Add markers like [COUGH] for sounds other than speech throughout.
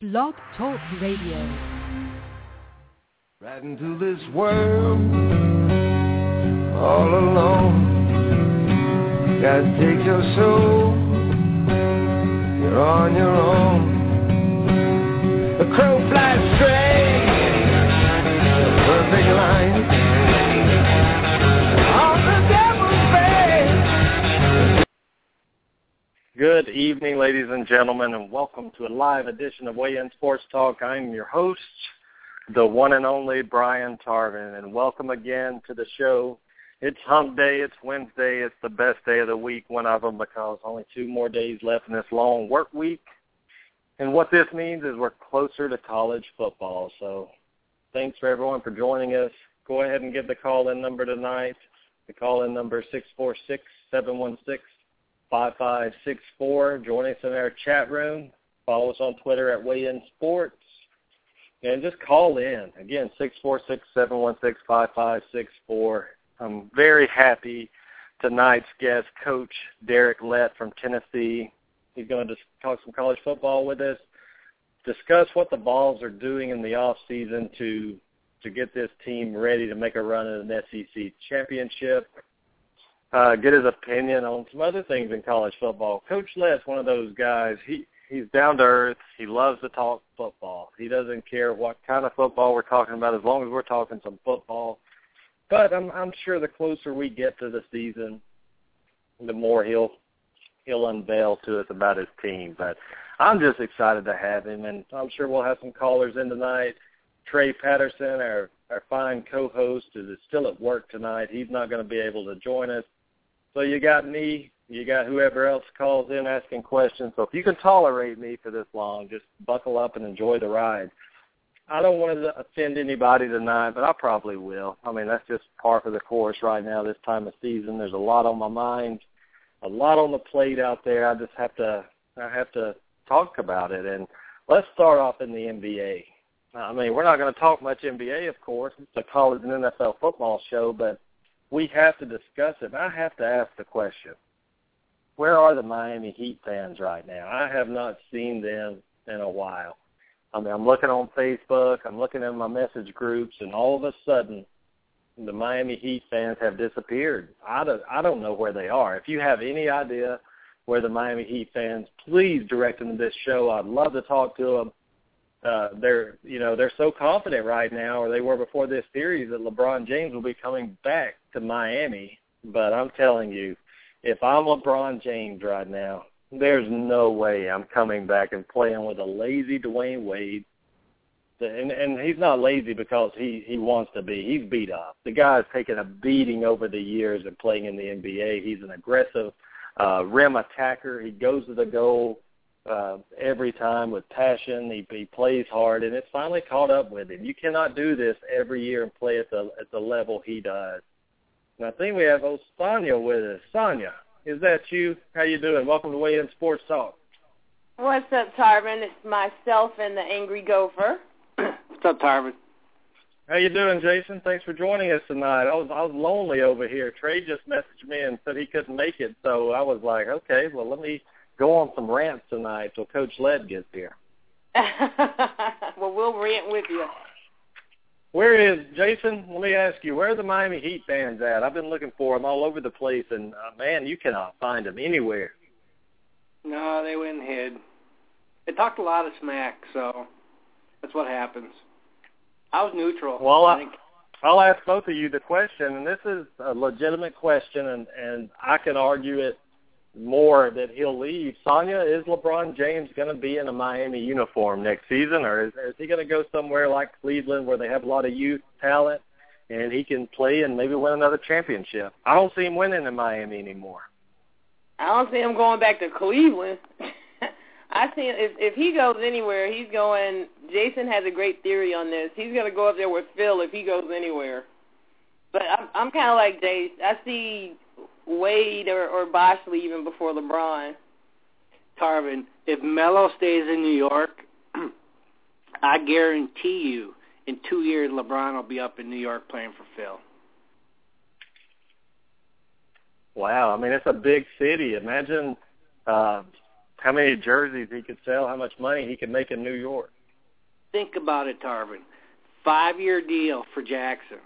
Blog Talk Radio. Right into this world all alone. Gotta take your soul. You're on your own. The crow Good evening, ladies and gentlemen, and welcome to a live edition of Weigh In Sports Talk. I'm your host, the one and only Brian Tarvin, and welcome again to the show. It's hump day, it's Wednesday, it's the best day of the week, one of them, because only two more days left in this long work week. And what this means is we're closer to college football. So thanks for everyone for joining us. Go ahead and give the call-in number tonight. The call-in number is 646 716 5564. Join us in our chat room. Follow us on Twitter at Weigh In Sports. And just call in. Again, 646-716-5564. I'm very happy tonight's guest, Coach Derek Lett from Tennessee. He's going to talk some college football with us, discuss what the Vols are doing in the off season to to get this team ready to make a run at an SEC championship uh, get his opinion on some other things in college football. Coach Lett's one of those guys. He he's down to earth. He loves to talk football. He doesn't care what kind of football we're talking about, as long as we're talking some football. But I'm I'm sure the closer we get to the season, the more he'll he'll unveil to us about his team. But I'm just excited to have him, and I'm sure we'll have some callers in tonight. Trey Patterson, our our fine co-host, is still at work tonight. He's not going to be able to join us. So you got me, you got whoever else calls in asking questions. So if you can tolerate me for this long, just buckle up and enjoy the ride. I don't want to offend anybody tonight, but I probably will. I mean, that's just par for the course right now this time of season. There's a lot on my mind, a lot on the plate out there. I just have to I have to talk about it. And let's start off in the NBA. I mean, we're not going to talk much NBA, of course. It's a college and NFL football show, but we have to discuss it. I have to ask the question, where are the Miami Heat fans right now? I have not seen them in a while. I mean, I'm looking on Facebook, I'm looking in my message groups, and all of a sudden, the Miami Heat fans have disappeared. I don't, I don't know where they are. If you have any idea where the Miami Heat fans, please direct them to this show. I'd love to talk to them uh, they're you know they're so confident right now, or they were before this series, that LeBron James will be coming back to Miami. But I'm telling you, if I'm LeBron James right now, there's no way I'm coming back and playing with a lazy Dwyane Wade. And and he's not lazy because he he wants to be. He's beat up. The guy's taken a beating over the years of playing in the NBA. He's an aggressive uh, rim attacker. He goes to the goal uh, every time with passion. He, he plays hard, and it's finally caught up with him. You cannot do this every year and play at the at the level he does. And I think we have old Sonia with us. Sonia, is that you? How you doing? Welcome to Weigh In Sports Talk. What's up, Tarvin? It's myself and the Angry Gopher. [CLEARS THROAT] What's up, Tarvin? How you doing, Jason? Thanks for joining us tonight. I was I was lonely over here. Trey just messaged me and said he couldn't make it, so I was like, okay, well let me go on some rants tonight till Coach Led gets here. [LAUGHS] well, we'll rant with you. Where is Jason? Let me ask you, where are the Miami Heat fans at? I've been looking for them all over the place, and uh, man, you cannot find them anywhere. No, they went and hid. They talked a lot of smack, so that's what happens. I was neutral. Well, I I, I'll ask both of you the question, and this is a legitimate question, and and I can argue it more that he'll leave. Sonia, is LeBron James going to be in a Miami uniform next season, or is, is he going to go somewhere like Cleveland where they have a lot of youth talent and he can play and maybe win another championship? I don't see him winning in Miami anymore. I don't see him going back to Cleveland. [LAUGHS] I see if if he goes anywhere, he's going. Jason has a great theory on this. He's going to go up there with Phil if he goes anywhere. But I'm, I'm kind of like Jace. I see Wade or, or Bosley even before LeBron. Tarvin, if Melo stays in New York, [CLEARS THROAT] I guarantee you, in two years, LeBron will be up in New York playing for Phil. Wow, I mean it's a big city. Imagine uh how many jerseys he could sell, how much money he could make in New York. Think about it, Tarvin. Five-year deal for Jackson.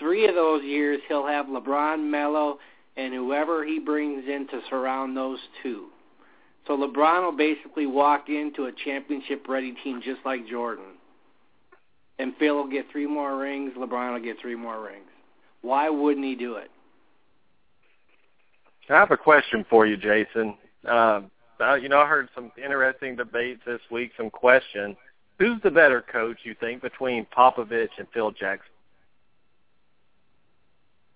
Three of those years he'll have LeBron, Melo, and whoever he brings in to surround those two. So LeBron will basically walk into a championship-ready team just like Jordan. And Phil will get three more rings. LeBron will get three more rings. Why wouldn't he do it? I have a question for you, Jason. Um, uh, you know, I heard some interesting debates this week, some questions. Who's the better coach, you think, between Popovich and Phil Jackson?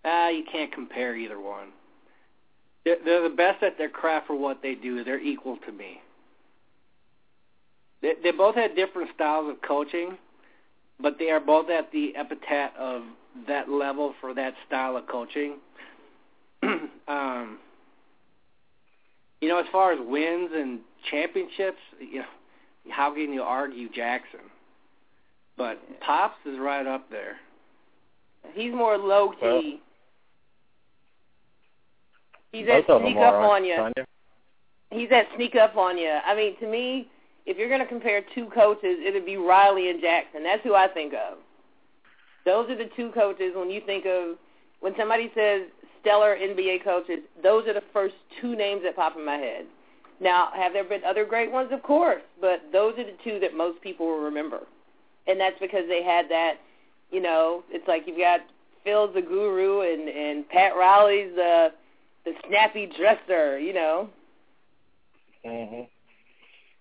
Ah, you can't compare either one. They're, they're the best at their craft for what they do. They're equal to me. They, they both had different styles of coaching, but they are both at the epithet of that level for that style of coaching. [CLEARS THROAT] um, you know, as far as wins and championships, you know, how can you argue Jackson? But Pops is right up there. He's more low key. Well, He's that sneak up on you. Tanya. He's that sneak up on you. I mean, to me, if you're going to compare two coaches, it'd be Riley and Jackson. That's who I think of. Those are the two coaches when you think of when somebody says stellar NBA coaches. Those are the first two names that pop in my head. Now, have there been other great ones? Of course, but those are the two that most people will remember, and that's because they had that. You know, it's like you've got Phil's the guru and and Pat Riley's the the snappy dresser. You know. Mhm.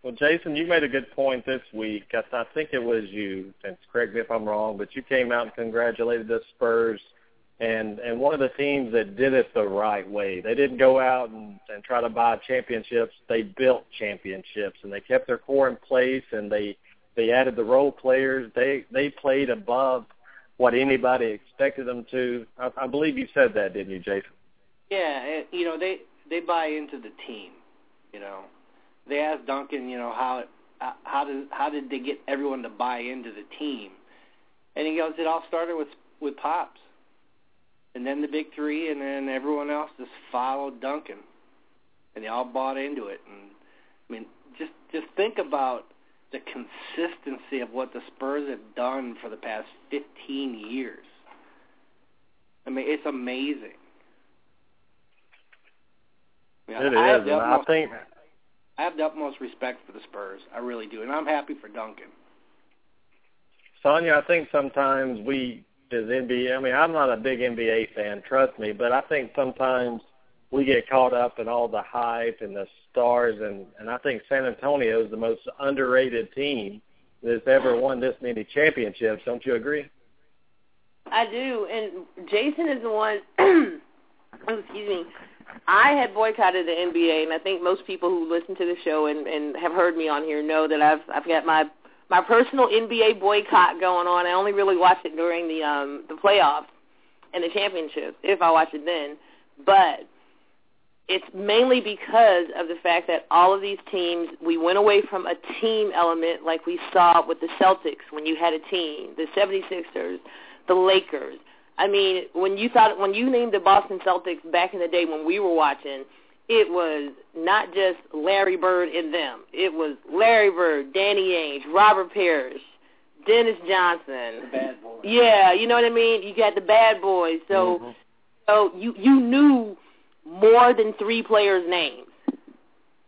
Well, Jason, you made a good point this week. I, I think it was you, and correct me if I'm wrong, but you came out and congratulated the Spurs and and one of the teams that did it the right way. They didn't go out and, and try to buy championships. They built championships, and they kept their core in place, and they they added the role players. They they played above what anybody expected them to. I, I believe you said that, didn't you, Jason? Yeah, you know they they buy into the team. You know, they asked Duncan, you know, how how did how did they get everyone to buy into the team? And he goes, it all started with with pops, and then the big three, and then everyone else just followed Duncan, and they all bought into it. And I mean, just just think about the consistency of what the Spurs have done for the past 15 years. I mean, it's amazing. It I is, and I think I have the utmost respect for the Spurs. I really do, and I'm happy for Duncan. Sonia, I think sometimes we, as NBA, I mean, I'm not a big NBA fan, trust me, but I think sometimes we get caught up in all the hype and the stars, and and I think San Antonio is the most underrated team that's ever won this many championships. Don't you agree? I do, and Jason is the one. [CLEARS THROAT] excuse me. I had boycotted the NBA, and I think most people who listen to the show and, and have heard me on here know that I've I've got my my personal NBA boycott going on. I only really watch it during the um the playoffs and the championships if I watch it then. But it's mainly because of the fact that all of these teams we went away from a team element like we saw with the Celtics when you had a team, the 76ers, the Lakers, I mean, when you thought when you named the Boston Celtics back in the day when we were watching, it was not just Larry Bird and them. It was Larry Bird, Danny Ainge, Robert Parish, Dennis Johnson. The bad boys. Yeah, you know what I mean. You got the bad boys. So, mm-hmm. so you you knew more than three players' names.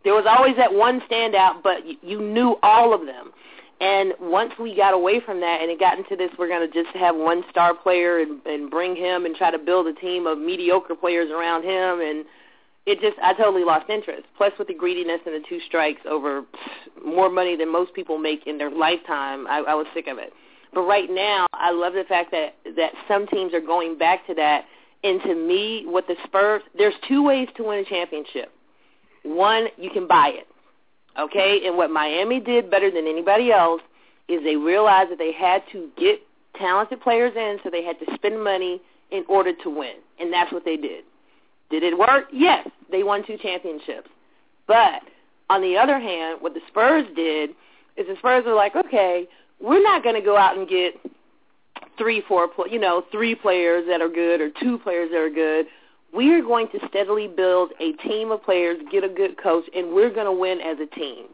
There was always that one standout, but you knew all of them. And once we got away from that and it got into this, we're going to just have one star player and, and bring him and try to build a team of mediocre players around him. And it just, I totally lost interest. Plus with the greediness and the two strikes over more money than most people make in their lifetime, I, I was sick of it. But right now, I love the fact that, that some teams are going back to that. And to me, with the Spurs, there's two ways to win a championship. One, you can buy it. Okay, and what Miami did better than anybody else is they realized that they had to get talented players in, so they had to spend money in order to win, and that's what they did. Did it work? Yes, they won two championships. But on the other hand, what the Spurs did is the Spurs were like, okay, we're not going to go out and get three, four, you know, three players that are good or two players that are good. We are going to steadily build a team of players, get a good coach, and we're going to win as a team.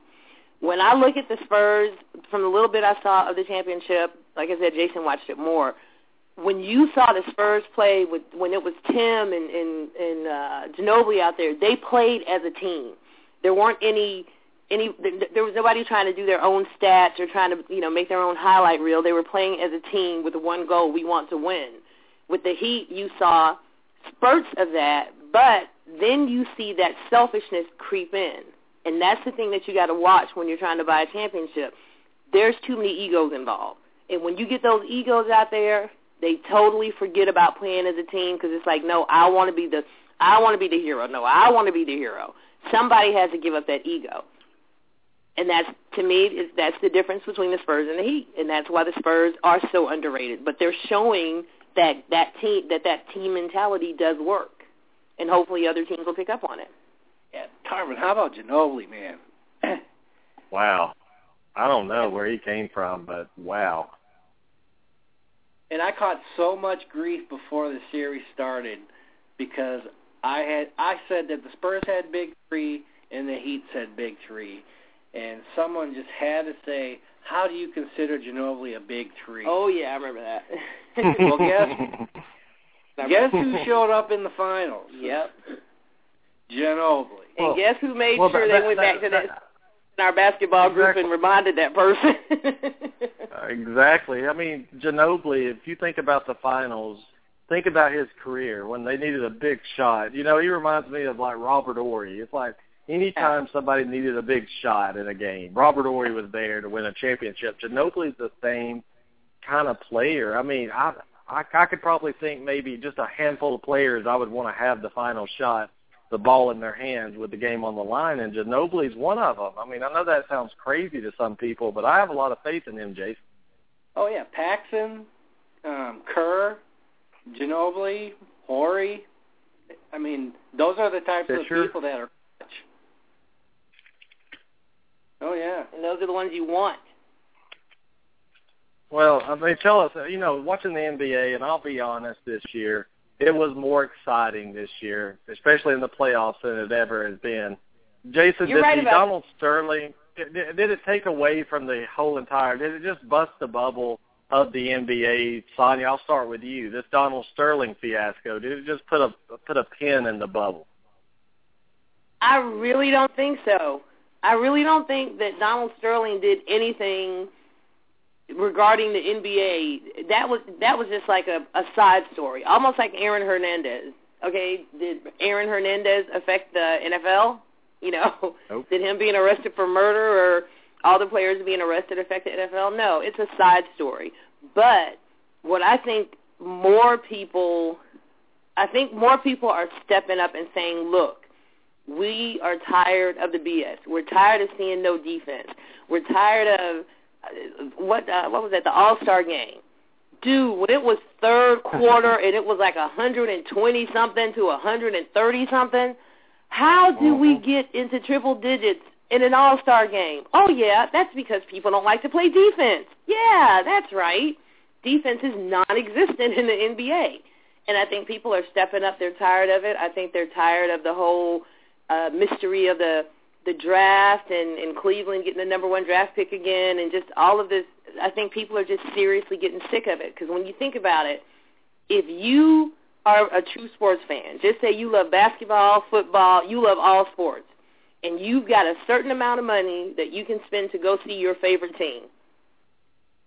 When I look at the Spurs, from the little bit I saw of the championship, like I said, Jason watched it more. When you saw the Spurs play with when it was Tim and and, and uh, Ginobili out there, they played as a team. There weren't any any there was nobody trying to do their own stats or trying to you know make their own highlight reel. They were playing as a team with the one goal: we want to win. With the Heat, you saw spurts of that, but then you see that selfishness creep in, and that's the thing that you got to watch when you're trying to buy a championship. There's too many egos involved, and when you get those egos out there, they totally forget about playing as a team because it's like, no, I want to be the I want to be the hero. No, I want to be the hero. Somebody has to give up that ego and that's to me is that's the difference between the Spurs and the Heat, and that's why the Spurs are so underrated. But they're showing that that team that that team mentality does work, and hopefully other teams will pick up on it. Yeah, Tarvin, how about Ginobili, man? [CLEARS THROAT] wow, I don't know where he came from, but wow. And I caught so much grief before the series started because I had I said that the Spurs had big three and the Heat said big three and someone just had to say, "How do you consider Ginobili a big three? Oh yeah, I remember that. [LAUGHS] well, guess [LAUGHS] guess who showed up in the finals? Yep. Ginobili. And Well, guess who made well, sure that- they went that- back to that- that in our basketball group and reminded that person. Uh, exactly. I mean, Ginobili, if you think about the finals, think about his career when they needed a big shot. You know, he reminds me of like Robert Horry. It's like anytime somebody needed a big shot in a game, Robert Horry was there to win a championship. Ginobili's the same kind of player. I mean, I I, I could probably think maybe just a handful of players I would want to have the final shot, the ball in their hands with the game on the line, and Ginobili's one of them. I mean, I know that sounds crazy to some people, but I have a lot of faith in him, Jason. Oh yeah, Paxson, um, Kerr, Ginobili, Horry. I mean, those are the types Fisher. of people that are. Oh yeah. and those are the ones you want. Well, I mean, tell us, you know, watching the NBA, and I'll be honest, this year it was more exciting this year, especially in the playoffs than it ever has been. Jason, You're did right the about- Donald Sterling did, did it take away from the whole entire? Did it just bust the bubble of the NBA? Sonia, I'll start with you. This Donald Sterling fiasco did it just put a put a pin in the bubble? I really don't think so. I really don't think that Donald Sterling did anything regarding the NBA. That was that was just like a, a side story, almost like Aaron Hernandez. Okay, did Aaron Hernandez affect the NFL? You know, Nope. did him being arrested for murder or all the players being arrested affect the NFL? No, it's a side story. But what I think more people, I think more people are stepping up and saying, look, we are tired of the BS. We're tired of seeing no defense. We're tired of uh, what uh, what was that? The All Star game, dude. When it was third [LAUGHS] quarter and it was like a hundred and twenty something to a hundred and thirty something, how do we Mhm. get into triple digits in an All Star game? Oh yeah, that's because people don't like to play defense. Yeah, that's right. Defense is non-existent in the NBA, and I think people are stepping up. They're tired of it. I think they're tired of the whole uh, mystery of the the draft and, and Cleveland getting the number one draft pick again and just all of this. I think people are just seriously getting sick of it because when you think about it, if you are a true sports fan, just say you love basketball, football, you love all sports, and you've got a certain amount of money that you can spend to go see your favorite team,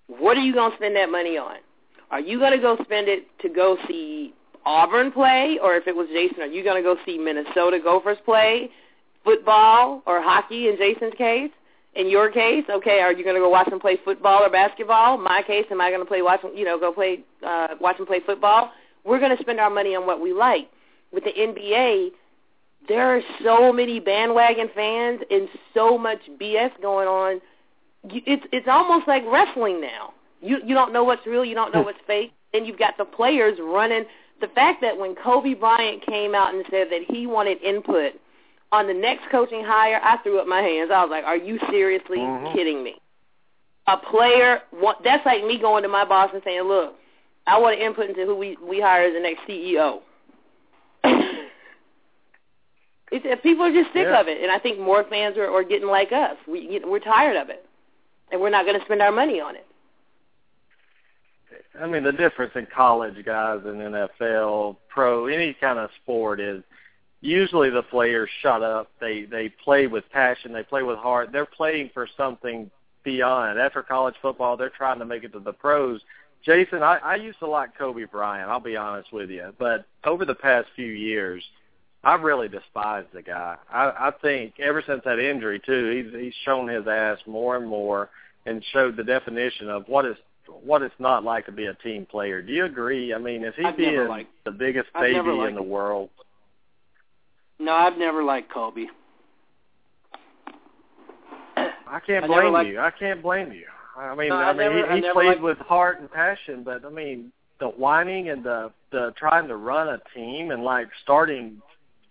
what are you going to spend that money on? Are you going to go spend it to go see Auburn play, or if it was Jason, are you going to go see Minnesota Gophers play, football or hockey in Jason's case? In your case, okay, are you going to go watch them play football or basketball? My case, am I going to play watch them, you know, go play uh, watch them play football? We're going to spend our money on what we like. With the NBA, there are so many bandwagon fans and so much BS going on. It's it's almost like wrestling now. You you don't know what's real, you don't know what's fake. Then you've got the players running. The fact that when Kobe Bryant came out and said that he wanted input on the next coaching hire, I threw up my hands. I was like, "Are you seriously Mhm. kidding me?" A player, that's like me going to my boss and saying, "Look, I want to input into who we we hire as the next CEO." [LAUGHS] It's, people are just sick Yeah. of it, and I think more fans are, are getting like us. We you know, we're tired of it, and we're not going to spend our money on it. I mean, the difference in college guys and NFL, pro, any kind of sport is usually the players shut up. They they play with passion. They play with heart. They're playing for something beyond. After college football, they're trying to make it to the pros. Jason, I, I used to like Kobe Bryant. I'll be honest with you, but over the past few years, I've really despised the guy. I, I think ever since that injury too, he's he's shown his ass more and more, and showed the definition of what is what it's not like to be a team player. Do you agree? I mean, is he I've being liked- the biggest baby in the world? No, I've never liked Kobe. I can't I blame liked- you. I can't blame you. I mean, No, I, I mean, never- he, he plays liked- with heart and passion, but I mean, the whining and the the trying to run a team and like starting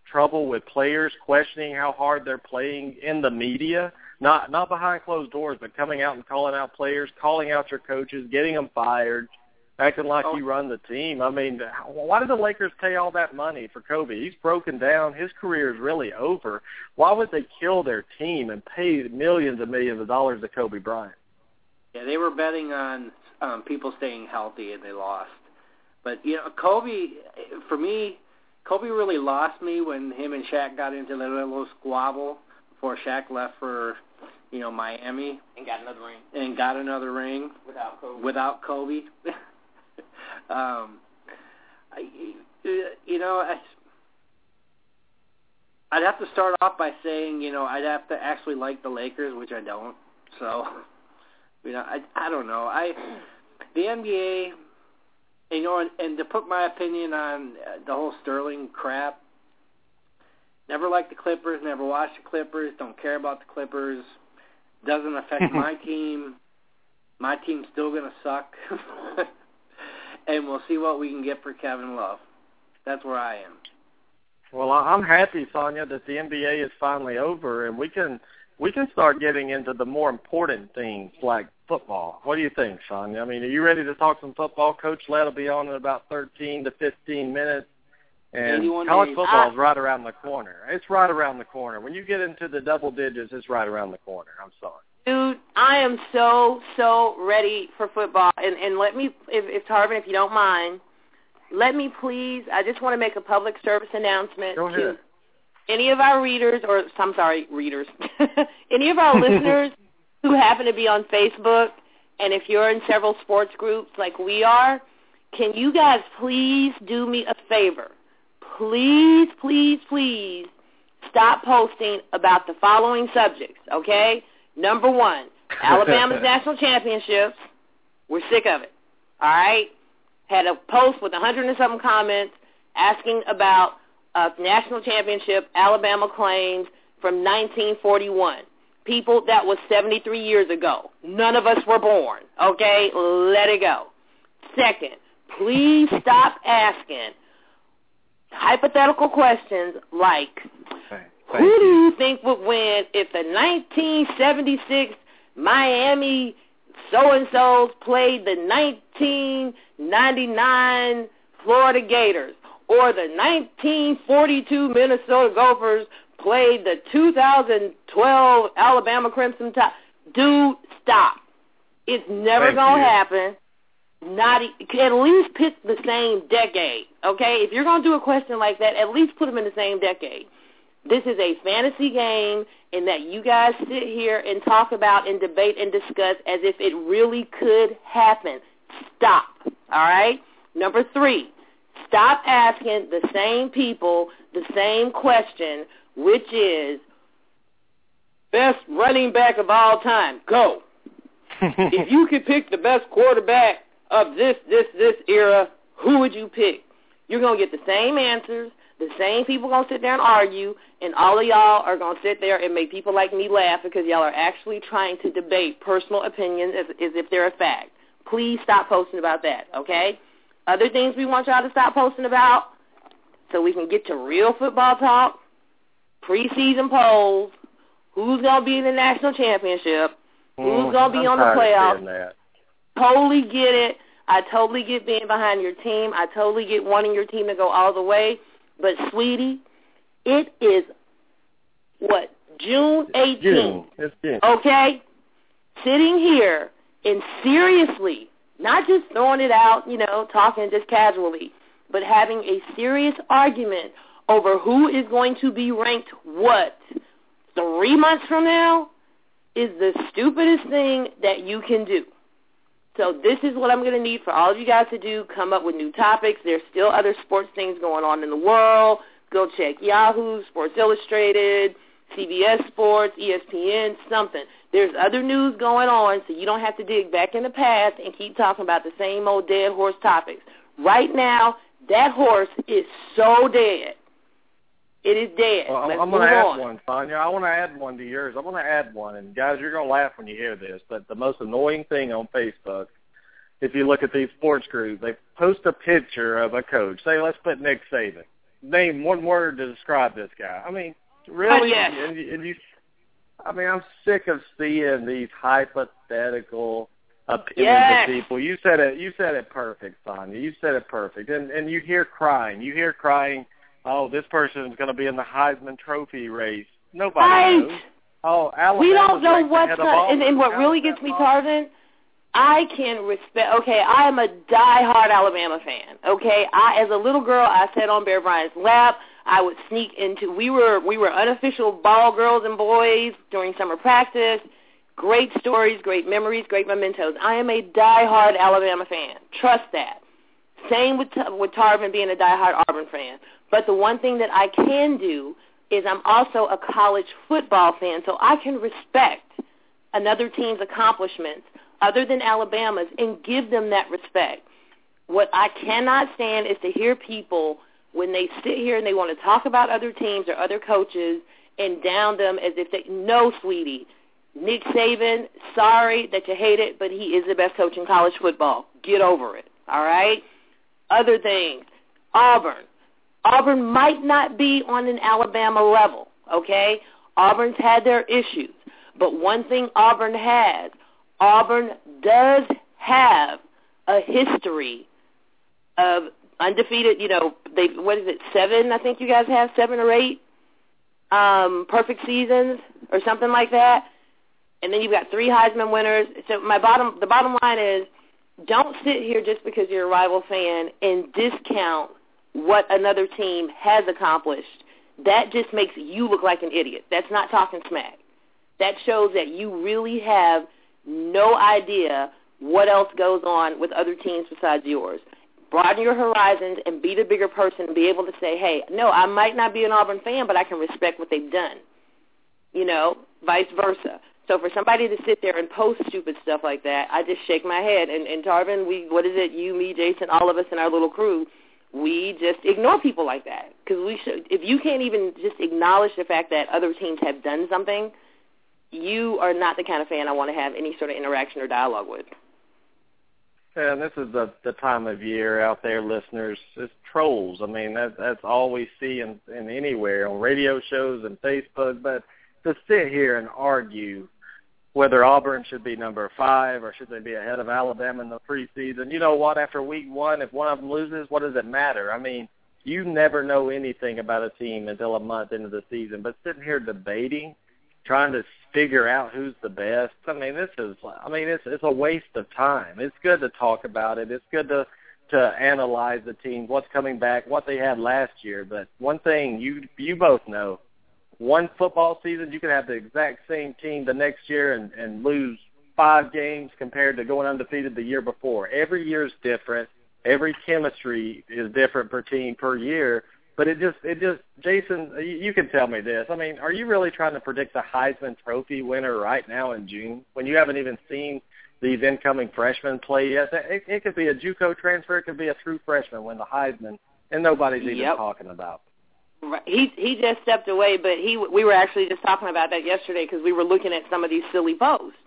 trouble with players, questioning how hard they're playing in the media, not not behind closed doors, but coming out and calling out players, calling out your coaches, getting them fired, acting like Oh. you run the team. I mean, why did the Lakers pay all that money for Kobe? He's broken down. His career is really over. Why would they kill their team and pay millions and millions of dollars to Kobe Bryant? Yeah, they were betting on um, people staying healthy, and they lost. But you know, Kobe, for me, Kobe really lost me when him and Shaq got into the little squabble before Shaq left for, you know, Miami And got another ring and got another ring without Kobe. without Kobe. [LAUGHS] um, I, you know, I, I'd have to start off by saying, you know, I'd have to actually like the Lakers, which I don't. So, [LAUGHS] you know, I I don't know. I the NBA, you know, and, and to put my opinion on uh, the whole Sterling crap. Never liked the Clippers. Never watched the Clippers. Don't care about the Clippers. Doesn't affect [LAUGHS] my team. My team's still gonna suck. [LAUGHS] and we'll see what we can get for Kevin Love. That's where I am. Well, I'm happy, Sonia, that the NBA is finally over, and we can we can start getting into the more important things like football. What do you think, Sonia? I mean, are you ready to talk some football? Coach Led will be on in about 13 to 15 minutes. And college days. football is right around the corner. It's right around the corner. When you get into the double digits, it's right around the corner. I'm sorry. Dude, I am so so ready for football. And and let me, if, if Tarvin, if you don't mind, let me please. I just want to make a public service announcement Go to any of our readers, or I'm sorry, readers, [LAUGHS] any of our listeners who happen to be on Facebook, and if you're in several sports groups like we are, can you guys please do me a favor? Please, please, please stop posting about the following subjects, okay? Number one, [LAUGHS] Alabama's national championships. We're sick of it. All right? Had a post with a hundred and something comments asking about a national championship Alabama claims from 1941. People, that was 73 years ago. None of us were born. Okay? Let it go. Second, please stop asking hypothetical questions like, Thank who do you think would win if the 1976 Miami so-and-sos played the 1999 Florida Gators or the 1942 Minnesota Gophers played the 2012 Alabama Crimson Tide? Dude, stop. It's never going to happen. Not at least pick the same decade, okay? If you're going to do a question like that, at least put them in the same decade. This is a fantasy game in that you guys sit here and talk about and debate and discuss as if it really could happen. Stop. All right? Number three, stop asking the same people the same question, which is best running back of all time. Go. [LAUGHS] if you could pick the best quarterback of this, this, this era, who would you pick? You're going to get the same answers. The same people going to sit there and argue, and all of y'all are going to sit there and make people like me laugh because y'all are actually trying to debate personal opinions as, as if they're a fact. Please stop posting about that, okay? Other things we want y'all to stop posting about so we can get to real football talk, preseason polls, who's going to be in the national championship, who's going to be I'm on the playoffs. Totally get it. I totally get being behind your team. I totally get wanting your team to go all the way. But sweetie, it is what June 18th. June. It's June. Okay, sitting here and seriously, not just throwing it out, you know, talking just casually, but having a serious argument over who is going to be ranked what three months from now is the stupidest thing that you can do. So this is what I'm going to need for all of you guys to do. Come up with new topics. There's still other sports things going on in the world. Go check Yahoo, Sports Illustrated, CBS Sports, ESPN, something. There's other news going on, so you don't have to dig back in the past and keep talking about the same old dead horse topics. Right now, that horse is so dead. It is dead. Well, Let's I'm going to add on. one, Sonya. I want to add one to yours. I'm going to add one, and guys, you're going to laugh when you hear this. But the most annoying thing on Facebook, if you look at these sports groups, they post a picture of a coach. Say, let's put Nick Saban. Name one word to describe this guy. I mean, really? Oh, yes. And, you, and you, I mean, I'm sick of seeing these hypothetical opinions Yes. of people. You said it. You said it perfect, Sonya. You said it perfect. And and you hear crying. You hear crying. Oh, this person is going to be in the Heisman Trophy race. Nobody Right. knows. Oh, Alabama's we don't know what's going and, and what really gets me? Tarvin, I can respect okay, I am a diehard Alabama fan. Okay. I as a little girl I sat on Bear Bryant's lap. I would sneak into we were we were unofficial ball girls and boys during summer practice. Great stories, great memories, great mementos. I am a diehard Alabama fan. Trust that. Same with with Tarvin being a diehard Auburn fan. But the one thing that I can do is I'm also a college football fan, so I can respect another team's accomplishments other than Alabama's and give them that respect. What I cannot stand is to hear people when they sit here and they want to talk about other teams or other coaches and down them as if they no, sweetie. Nick Saban, sorry that you hate it, but he is the best coach in college football. Get over it. All right? Other things. Auburn. Auburn might not be on an Alabama level, okay? Auburn's had their issues. But one thing Auburn has, Auburn does have a history of undefeated, you know, they what is it, seven, I think you guys have, seven or eight um, perfect seasons or something like that. And then you've got three Heisman winners. So my bottom the bottom line is don't sit here just because you're a rival fan and discount what another team has accomplished. That just makes you look like an idiot. That's not talking smack. That shows that you really have no idea what else goes on with other teams besides yours. Broaden your horizons and be the bigger person and be able to say, hey, no, I might not be an Auburn fan, but I can respect what they've done. You know, vice versa. So for somebody to sit there and post stupid stuff like that, I just shake my head. And, and Tarvin, we, what is it? You, me, Jason, all of us in our little crew, we just ignore people like that because we should. If you can't even just acknowledge the fact that other teams have done something, you are not the kind of fan I want to have any sort of interaction or dialogue with. And this is the the time of year out there, listeners. It's trolls. I mean, that that's all we see in, in anywhere on radio shows and Facebook. But to sit here and argue whether Auburn should be number five or should they be ahead of Alabama in the preseason, you know what? After week one, if one of them loses, what does it matter? I mean, you never know anything about a team until a month into the season. But sitting here debating, trying to figure out who's the best. I mean, this is I mean, it's it's a waste of time. It's good to talk about it. It's good to to analyze the team, what's coming back, what they had last year, but one thing you you both know, one football season you can have the exact same team the next year and and lose five games compared to going undefeated the year before. Every year is different. Every chemistry is different per team per year. But it just, it just, Jason, you, you can tell me this. I mean, are you really trying to predict the Heisman Trophy winner right now in June when you haven't even seen these incoming freshmen play yet? It, it could be a JUCO transfer, it could be a true freshman win the Heisman, and nobody's even Yep. talking about. Right. He he just stepped away, but he we were actually just talking about that yesterday because we were looking at some of these silly posts,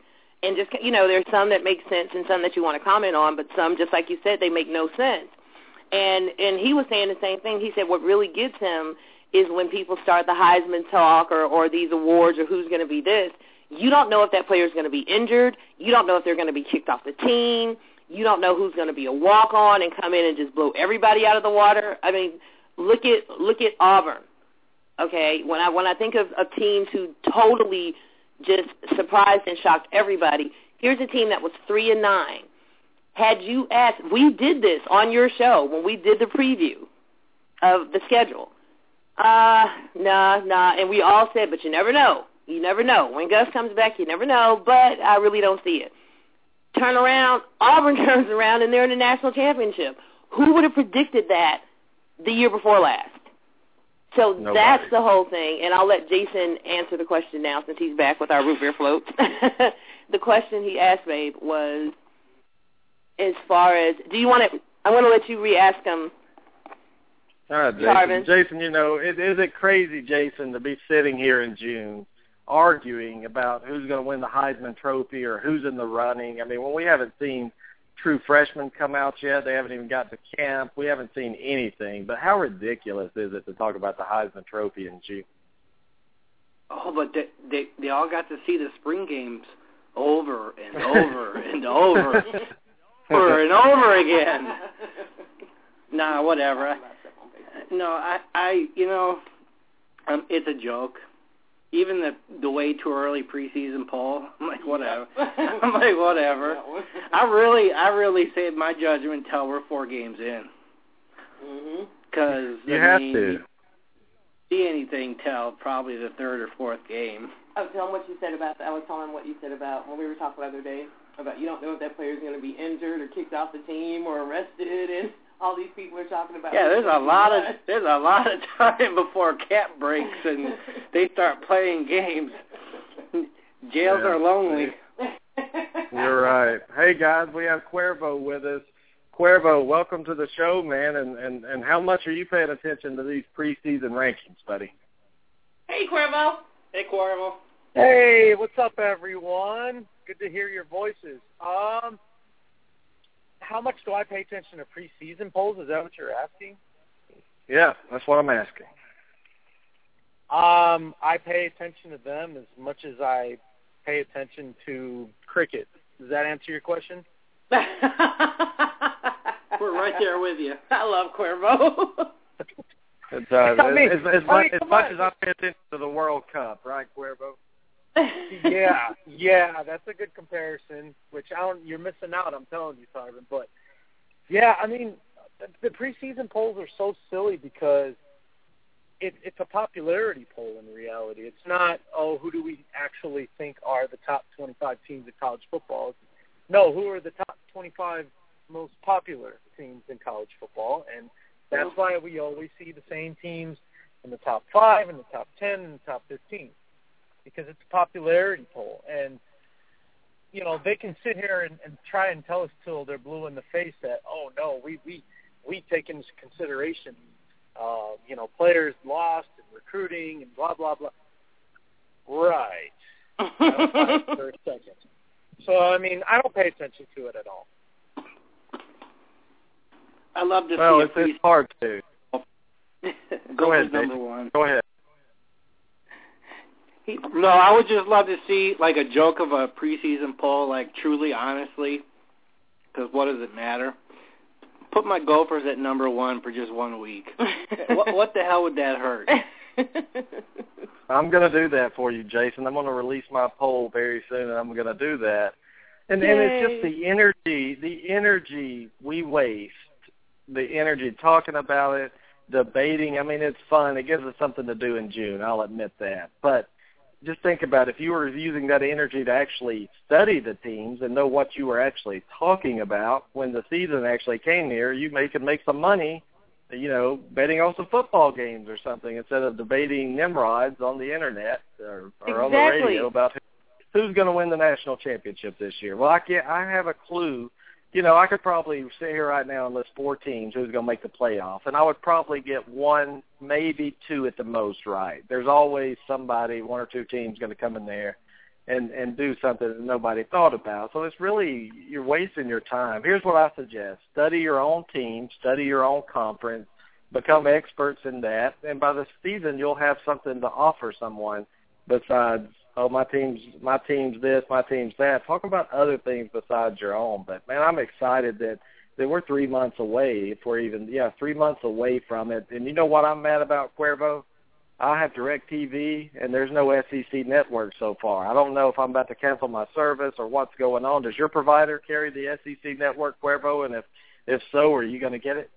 and just you know, there's some that make sense and some that you want to comment on, but some just like you said, they make no sense. And and he was saying the same thing. He said what really gets him is when people start the Heisman talk or or these awards or who's going to be this. You don't know if that player is going to be injured. You don't know if they're going to be kicked off the team. You don't know who's going to be a walk on and come in and just blow everybody out of the water. I mean, look at look at Auburn. Okay, when I when I think of, of teams who totally just surprised and shocked everybody, here's a team that was three and nine. Had you asked, we did this on your show when we did the preview of the schedule. Uh, nah, nah, and we all said, but you never know. You never know. When Gus comes back, you never know, but I really don't see it. Turn around, Auburn [LAUGHS] turns around, and they're in the national championship. Who would have predicted that the year before last? So Nobody. that's the whole thing, and I'll let Jason answer the question now since he's back with our root beer floats. [LAUGHS] the question he asked, babe, was as far as do you want to? I want to let you re-ask him. All right, Jason. Jason, you know, is, is it crazy, Jason, to be sitting here in June arguing about who's going to win the Heisman Trophy or who's in the running? I mean, when we haven't seen true freshmen come out yet, they haven't even got to camp. We haven't seen anything. But how ridiculous is it to talk about the Heisman Trophy in June? Oh, but they they, they all got to see the spring games over and over [LAUGHS] and over, [LAUGHS] over and over again. Nah, whatever. [LAUGHS] No, I, I, you know, um, it's a joke. Even the the way too early preseason poll, [LAUGHS] I'm like whatever. [LAUGHS] I'm like whatever. [LAUGHS] I really, I really saved my judgment until we're four games in, Mhm. because You I have mean, to. see anything till probably the third or fourth game. I was telling what you said about. I was telling what you said about when we were talking the other day about you don't know if that player's going to be injured or kicked off the team or arrested, and all these people are talking about. Yeah, there's a lot of [LAUGHS] there's a lot of time before cap breaks and they start playing games. Jails Yeah. are lonely. You're right. Hey guys, we have Cuervo with us. Cuervo, welcome to the show, man. And and and how much are you paying attention to these preseason rankings, buddy? Hey, Cuervo. Hey, Cuervo. Hey, what's up, everyone? Good to hear your voices. Um, how much do I pay attention to preseason polls? Is that what you're asking? Yeah, that's what I'm asking. Um, I pay attention to them as much as I pay attention to cricket. Does that answer your question? [LAUGHS] We're right there with you. I love Cuervo. It's, uh, [LAUGHS] I mean- as, as, I much, mean, as much on. as I pay attention to the World Cup, right, Cuervo? Yeah, [LAUGHS] yeah, that's a good comparison. Which I don't, you're missing out. I'm telling you, Simon. But yeah, I mean, the, the preseason polls are so silly because it, it's a popularity poll in reality. It's not oh, who do we actually think are the top 25 teams in college football? No, who are the top 25 most popular teams in college football? And that's why we always see the same teams in the top five, in the top 10, in the top 15 because it's a popularity poll. And, you know, they can sit here and, and try and tell us till they're blue in the face that, oh, no, we, we, we take into consideration, uh, you know, players lost and recruiting and blah, blah, blah. Right. [LAUGHS] For a second. So, I mean, I don't pay attention to it at all. I love to Well, see it's, a it's hard to. [LAUGHS] pre- Go ahead, number Jason. one. Go ahead. He, no, I would just love to see like a joke of a preseason poll, like truly, honestly, because what does it matter? Put my Gophers at number one for just one week. [LAUGHS] what, what the hell would that hurt? [LAUGHS] I'm going to do that for you, Jason. I'm going to release my poll very soon, and I'm going to do that. And and it's just the energy, the energy we waste, the energy talking about it, debating. I mean, it's fun. It gives us something to do in June. I'll admit that. But just think about if you were using that energy to actually study the teams and know what you were actually talking about when the season actually came here, you may could make some money you know, betting on some football games or something instead of debating Nimrods on the internet or, or on the radio about who, who's going to win the national championship this year. Well, I can't. I have a clue. You know, I could probably sit here right now and list four teams who's going to make the playoff, and I would probably get one, maybe two at the most right. There's always somebody, one or two teams, going to come in there and and do something that nobody thought about. So it's really you're wasting your time. Here's what I suggest: study your own team, study your own conference, become experts in that, and by the season you'll have something to offer someone besides oh my team's my team's this, my team's that. Talk about other things besides your own. But man, I'm excited that that we're three months away. If we're even yeah three months away from it, and you know what I'm mad about Cuervo? I have DirecTV, and there's no SEC network so far. I don't know if I'm about to cancel my service or what's going on. Does your provider carry the SEC network, Cuervo? And if if so, are you going to get it?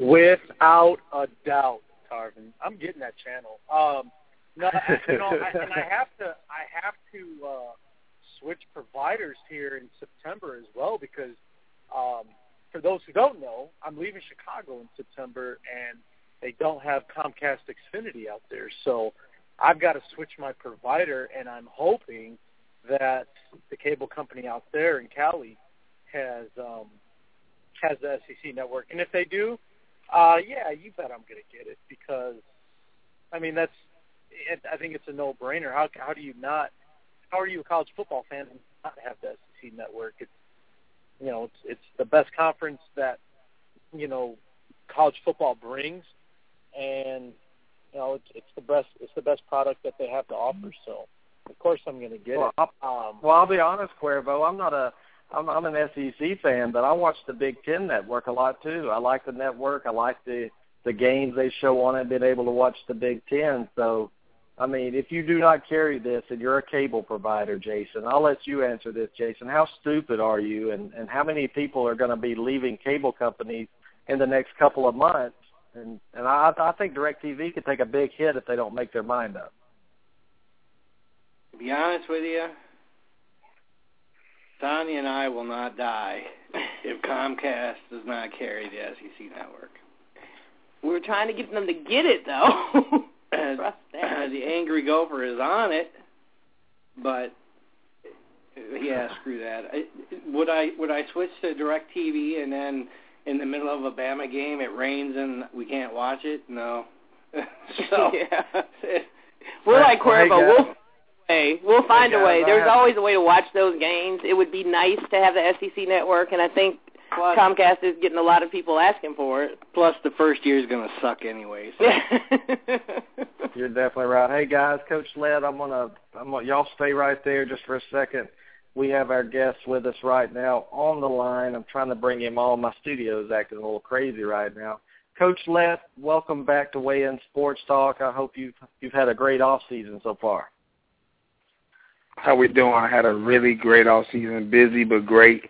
Without a doubt, Tarvin, I'm getting that channel. Um, no, you know, I, [LAUGHS] and I have to, I have to uh, switch providers here in September as well because, um, for those who don't know, I'm leaving Chicago in September, and they don't have Comcast Xfinity out there, so I've got to switch my provider, and I'm hoping that the cable company out there in Cali has um, has the SEC network, and if they do, uh, yeah, you bet I'm going to get it because, I mean, that's it, I think it's a no-brainer. How how do you not? How are you a college football fan and not have the SEC network? It's you know it's it's the best conference that you know college football brings, and you know it's it's the best it's the best product that they have to offer. So of course I'm going to get well, it. Um, well, I'll be honest, Cuervo, I'm not a I'm, I'm an SEC fan, but I watch the Big Ten network a lot too. I like the network. I like the the games they show on it. Being able to watch the Big Ten, so I mean, if you do not carry this and you're a cable provider, Jason, I'll let you answer this, Jason. How stupid are you, and and how many people are going to be leaving cable companies in the next couple of months? And and I I think Directv could take a big hit if they don't make their mind up. To be honest with you, Sonia and I will not die [LAUGHS] if Comcast does not carry the SEC network. We were trying to get them to get it though. [LAUGHS] [CLEARS THROAT] [CLEARS THROAT] The angry gopher is on it, but yeah, [LAUGHS] screw that. I, would I would I switch to Directv and then in the middle of a Bama game it rains and we can't watch it? No. [LAUGHS] so [LAUGHS] yeah. we're like Cuervo. We'll way. We'll find a way. There's always a way to watch those games. It would be nice to have the SEC network, and I think Plus, Comcast is getting a lot of people asking for it. plus the first year is going to suck anyway. So. [LAUGHS] You're definitely right. Hey guys, Coach Lett, I'm gonna, I'm gonna, y'all stay right there just for a second. We have our guest with us right now on the line. I'm trying to bring him on. My studio is acting a little crazy right now. Coach Lett, welcome back to Weigh In Sports Talk. I hope you've you've had a great off season so far. How we doing? I had a really great off season, busy but great.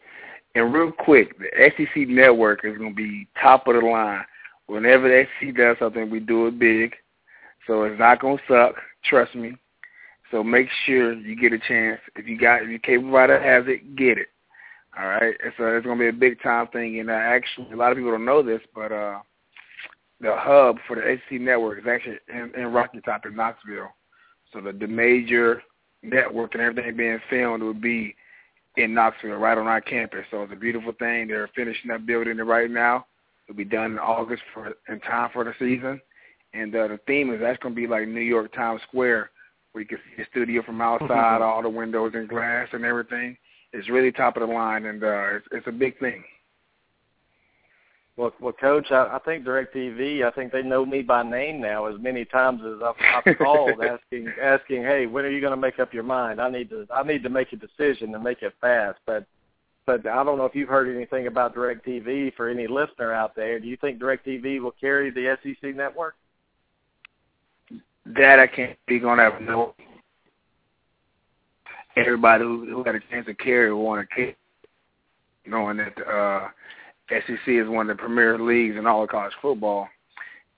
And real quick, the SEC network is going to be top of the line. Whenever the SEC does something, we do it big. So it's not going to suck. Trust me. So make sure you get a chance. If you got, if your cable provider has it, get it. All right. And so it's going to be a big time thing. And uh, actually, a lot of people don't know this, but uh, the hub for the SEC network is actually in, in Rocky Top in Knoxville. So the, the major network and everything being filmed would be in Knoxville, right on our campus. So it's a beautiful thing. They're finishing up building it right now. It'll be done in August for in time for the season. And uh, the theme is that's going to be like New York Times Square, where you can see the studio from outside, all the windows and glass and everything. It's really top of the line, and uh, it's, it's a big thing. Well, well, Coach, I, I think Directv. I think they know me by name now. As many times as I've, I've [LAUGHS] called asking, asking, hey, when are you going to make up your mind? I need to, I need to make a decision and make it fast. But, but I don't know if you've heard anything about Directv for any listener out there. Do you think Directv will carry the SEC network? That I can't speak on. I have no. Everybody who, who got a chance to carry will want to carry, knowing that uh, SEC is one of the premier leagues in all of college football,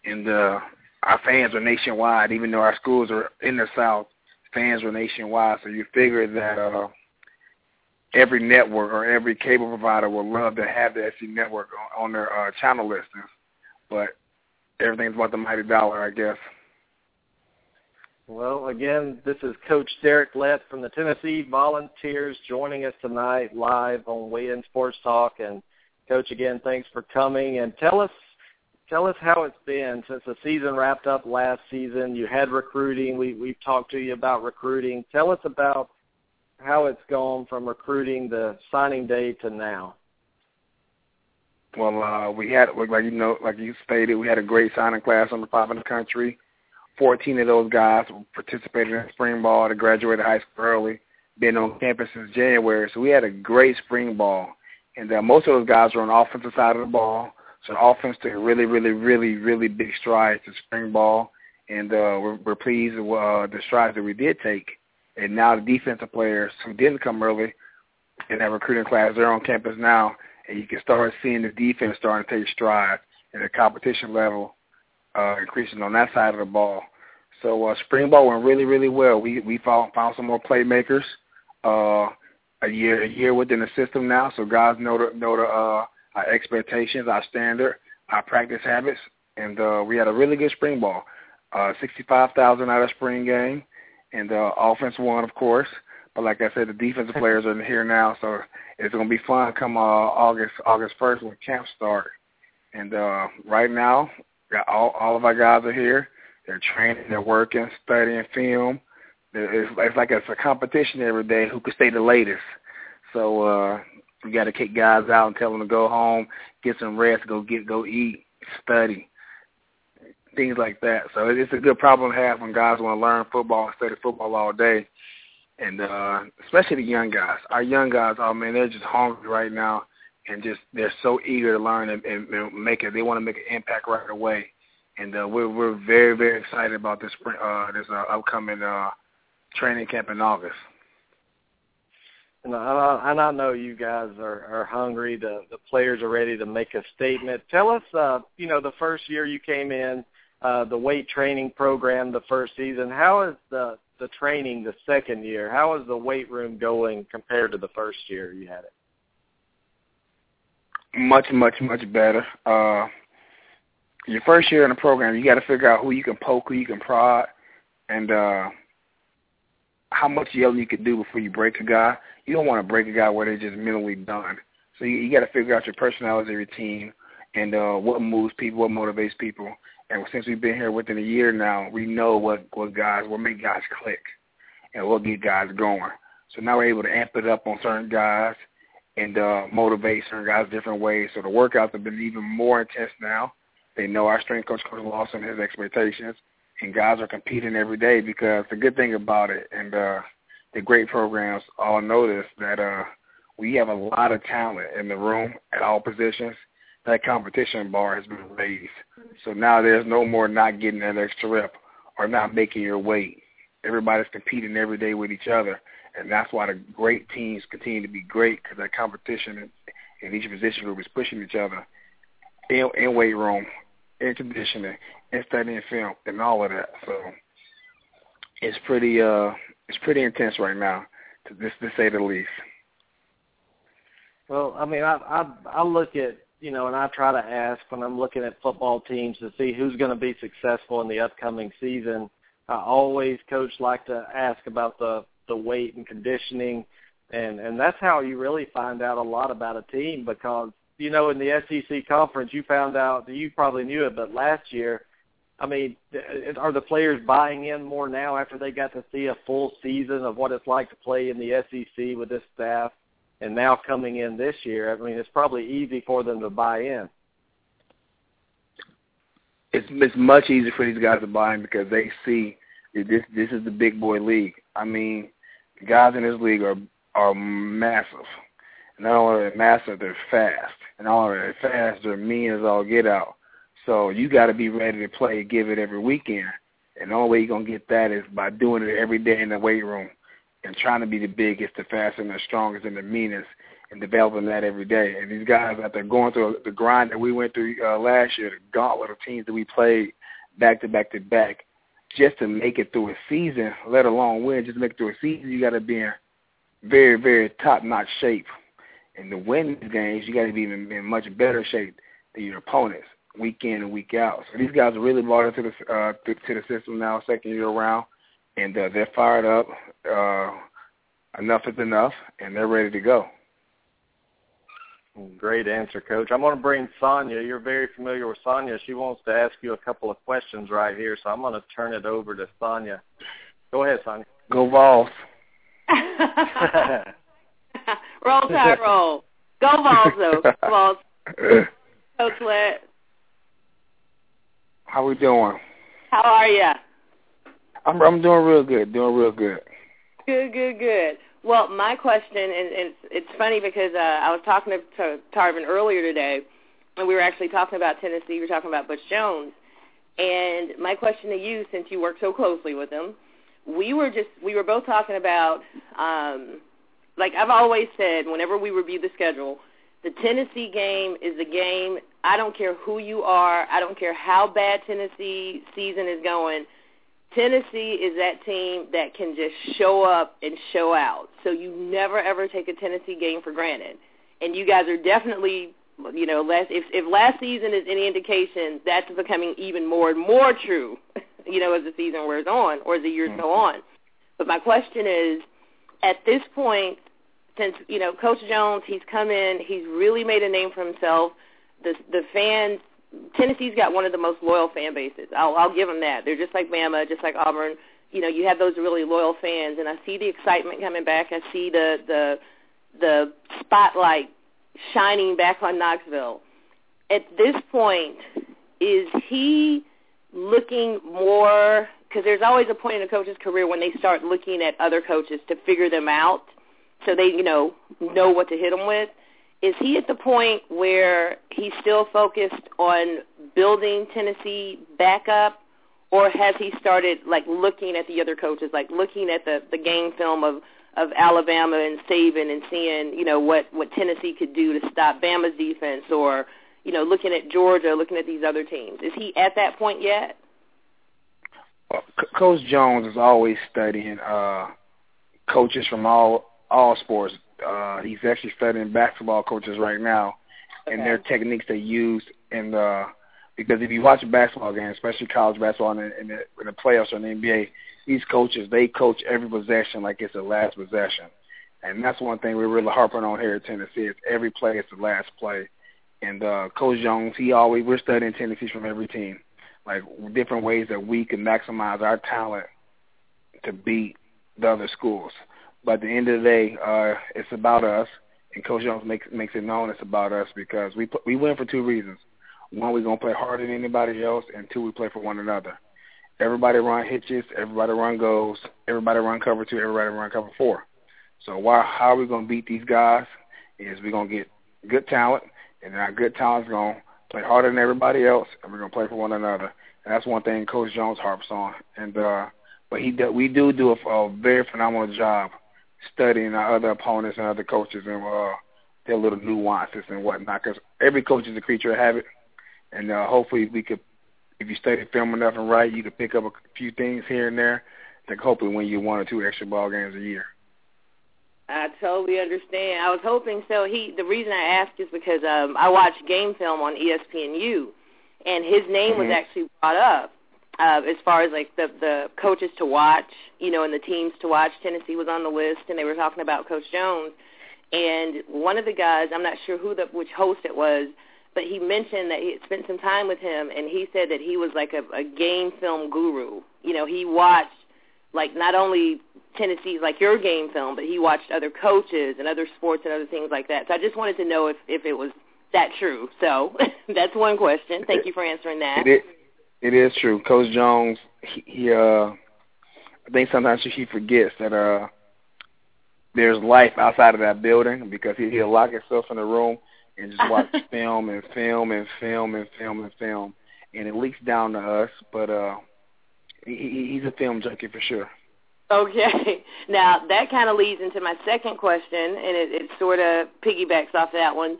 and uh, our fans are nationwide. Even though our schools are in the South, fans are nationwide. So you figure that uh, every network or every cable provider would love to have the SEC network on, on their uh, channel listings, but everything's about the mighty dollar, I guess. Well, again, this is Coach Derek Lett from the Tennessee Volunteers joining us tonight live on Weigh In Sports Talk. And Coach, again, thanks for coming and tell us tell us how it's been since the season wrapped up last season. You had recruiting. We we've talked to you about recruiting. Tell us about how it's gone from recruiting the signing day to now. Well, uh, we had, like you know, like you stated, we had a great signing class on the five in the country. Fourteen of those guys participated in spring ball. They graduated high school early, been on campus since January. So we had a great spring ball, and uh, most of those guys were on the offensive side of the ball. So the offense took really, really, really, really big strides to spring ball, and uh, we're, we're pleased with uh, the strides that we did take. And now the defensive players who didn't come early in that recruiting class, they're on campus now, and you can start seeing the defense starting to take strides and the competition level uh, increasing on that side of the ball. So uh, spring ball went really, really well. We we found found some more playmakers. Uh, a year a year within the system now, so guys know the know the uh, our expectations, our standard, our practice habits, and uh, we had a really good spring ball. Uh, Sixty-five thousand out of spring game, and uh, offense won, of course. But like I said, the defensive [LAUGHS] players are here now, so it's going to be fun come uh, August August first when camp start. And uh, right now, got all all of our guys are here. They're training, they're working, studying film. It's, it's like it's a competition every day who can stay the latest. So uh, we got to kick guys out and tell them to go home, get some rest, go get go eat, study, things like that. So it's a good problem to have when guys want to learn football and study football all day and uh especially the young guys. Our young guys, oh man, they're just hungry right now, and just they're so eager to learn and, and, and make it. They want to make an impact right away, and uh, we're we're very very excited about this uh, this uh, upcoming uh, training camp in August. And I, and I know you guys are, are hungry. The the players are ready to make a statement. Tell us, uh, you know, the first year you came in, uh, the weight training program, the first season. How is the the training the second year? How is the weight room going compared to the first year you had it? Much, much, much better. Uh, your first year in the program, you got to figure out who you can poke, who you can prod, and uh, how much yelling you can do before you break a guy. You don't want to break a guy where they're just mentally done. So you, you got to figure out your personality routine and uh, what moves people, what motivates people. And since we've been here within a year now, we know what what guys what make guys click and what get guys going. So now we're able to amp it up on certain guys and uh, motivate certain guys different ways. So the workouts have been even more intense now. They know our strength coach, Coach Lawson, his expectations, and guys are competing every day because the good thing about it and uh, the great programs all notice that uh, we have a lot of talent in the room at all positions – that competition bar has been raised. So now there's no more not getting that extra rep or not making your weight. Everybody's competing every day with each other, and that's why the great teams continue to be great because that competition in, in each position group is pushing each other in, in weight room, in conditioning, in studying film, and all of that. So it's pretty uh it's pretty intense right now, to this to say the least. Well, I mean, I I, I look at you know, and I try to ask when I'm looking at football teams to see who's going to be successful in the upcoming season. I always, coach, like to ask about the the weight and conditioning, and and that's how you really find out a lot about a team because you know in the SEC conference you found out that you probably knew it, but last year, I mean, are the players buying in more now after they got to see a full season of what it's like to play in the SEC with this staff? and now coming in this year, I mean, it's probably easy for them to buy in. It's it's much easier for these guys to buy in because they see that this this is the big boy league. I mean, guys in this league are are massive. Not only are they massive, they're fast. And not only are they fast, they're mean as all get out. So you got to be ready to play, give it every weekend. And the only way you're gonna get that is by doing it every day in the weight room and trying to be the biggest, the fastest, and the strongest, and the meanest, and developing that every day. And these guys out there going through the grind that we went through uh, last year, the gauntlet of teams that we played back to back to back, just to make it through a season, let alone win, just to make it through a season, you got to be in very, very top-notch shape. And to win these games, you got to be in, in much better shape than your opponents, week in and week out. So these guys are really bought into the uh, to, to the system now, second year around and uh, they're fired up. Uh, enough is enough, and they're ready to go. Great answer, Coach. I'm going to bring Sonia. You're very familiar with Sonia. She wants to ask you a couple of questions right here, so I'm going to turn it over to Sonia. Go ahead, Sonia. Go Vols. [LAUGHS] [LAUGHS] roll, [LAUGHS] Tide, roll. Go though. Vols. Coach Lett. How we doing? How are you? I'm I'm doing real good, doing real good. Good, good, good. Well, my question, and, and it's, it's funny because uh, I was talking to, to Tarvin earlier today, and we were actually talking about Tennessee. We were talking about Butch Jones. And my question to you, since you work so closely with him, we were just we were both talking about um, like I've always said whenever we review the schedule, the Tennessee game is a game. I don't care who you are. I don't care how bad Tennessee season is going. Tennessee is that team that can just show up and show out. So you never ever take a Tennessee game for granted. And you guys are definitely, you know, last if if last season is any indication, that's becoming even more and more true, [LAUGHS] you know, as the season wears on or as the years mm-hmm. go on. But my question is, at this point, since you know Coach Jones, he's come in, he's really made a name for himself. The the fans Tennessee's got one of the most loyal fan bases. I'll, I'll give them that. They're just like Bama, just like Auburn. You know, you have those really loyal fans, and I see the excitement coming back. I see the the the spotlight shining back on Knoxville. At this point, is he looking more? Because there's always a point in a coach's career when they start looking at other coaches to figure them out, so they you know know what to hit them with is he at the point where he's still focused on building Tennessee back up, or has he started like looking at the other coaches, like looking at the the game film of of Alabama and Saban and seeing you know what what Tennessee could do to stop Bama's defense, or you know looking at Georgia, looking at these other teams? Is he at that point yet? Coach Jones is always studying uh, coaches from all all sports, uh, he's actually studying basketball coaches right now okay. and their techniques they use in the because if you watch a basketball game, especially college basketball in the, in the, in the playoffs or in the NBA, these coaches they coach every possession like it's the last possession, and that's one thing we're really harping on here at Tennessee. Is every play is the last play, and uh, Coach Jones he always we're studying tendencies from every team, like different ways that we can maximize our talent to beat the other schools. But at the end of the day, uh, it's about us. And Coach Jones makes makes it known it's about us because we we win for two reasons. One, we're gonna play harder than anybody else, and two, we play for one another. Everybody run hitches, everybody run goals, everybody run cover two, everybody run cover four. So why how are we gonna beat these guys? Is we're gonna get good talent, and our good talent's gonna play harder than everybody else, and we're gonna play for one another. And that's one thing Coach Jones harps on. And uh, but he we do do a, a very phenomenal job studying our other opponents and other coaches and uh, their little nuances and whatnot. Because every coach is a creature of habit, and uh, hopefully we could, if you study film enough and right, you could pick up a few things here and there that hopefully win you one or two extra ball games a year. I totally understand. I was hoping so. He the reason I asked is because um I watched game film on ESPNU and his name mm-hmm. was actually brought up uh, as far as like the the coaches to watch, you know, and the teams to watch. Tennessee was on the list, and they were talking about Coach Jones. And one of the guys, I'm not sure who the which host it was, but he mentioned that he had spent some time with him, and he said that he was like a, a game film guru. You know, he watched like not only Tennessee's like your game film, but he watched other coaches and other sports and other things like that. So I just wanted to know if if it was that true. So [LAUGHS] that's one question. Thank you for answering that. It is, it is true. Coach Jones, he, he uh, I think sometimes he forgets that uh, there's life outside of that building because he, he'll lock himself in the room and just watch [LAUGHS] film and film and film and film and film, and it leaks down to us. But uh, he, he's a film junkie for sure. Okay. [LAUGHS] Now that kind of leads into my second question, and it, it sort of piggybacks off that one.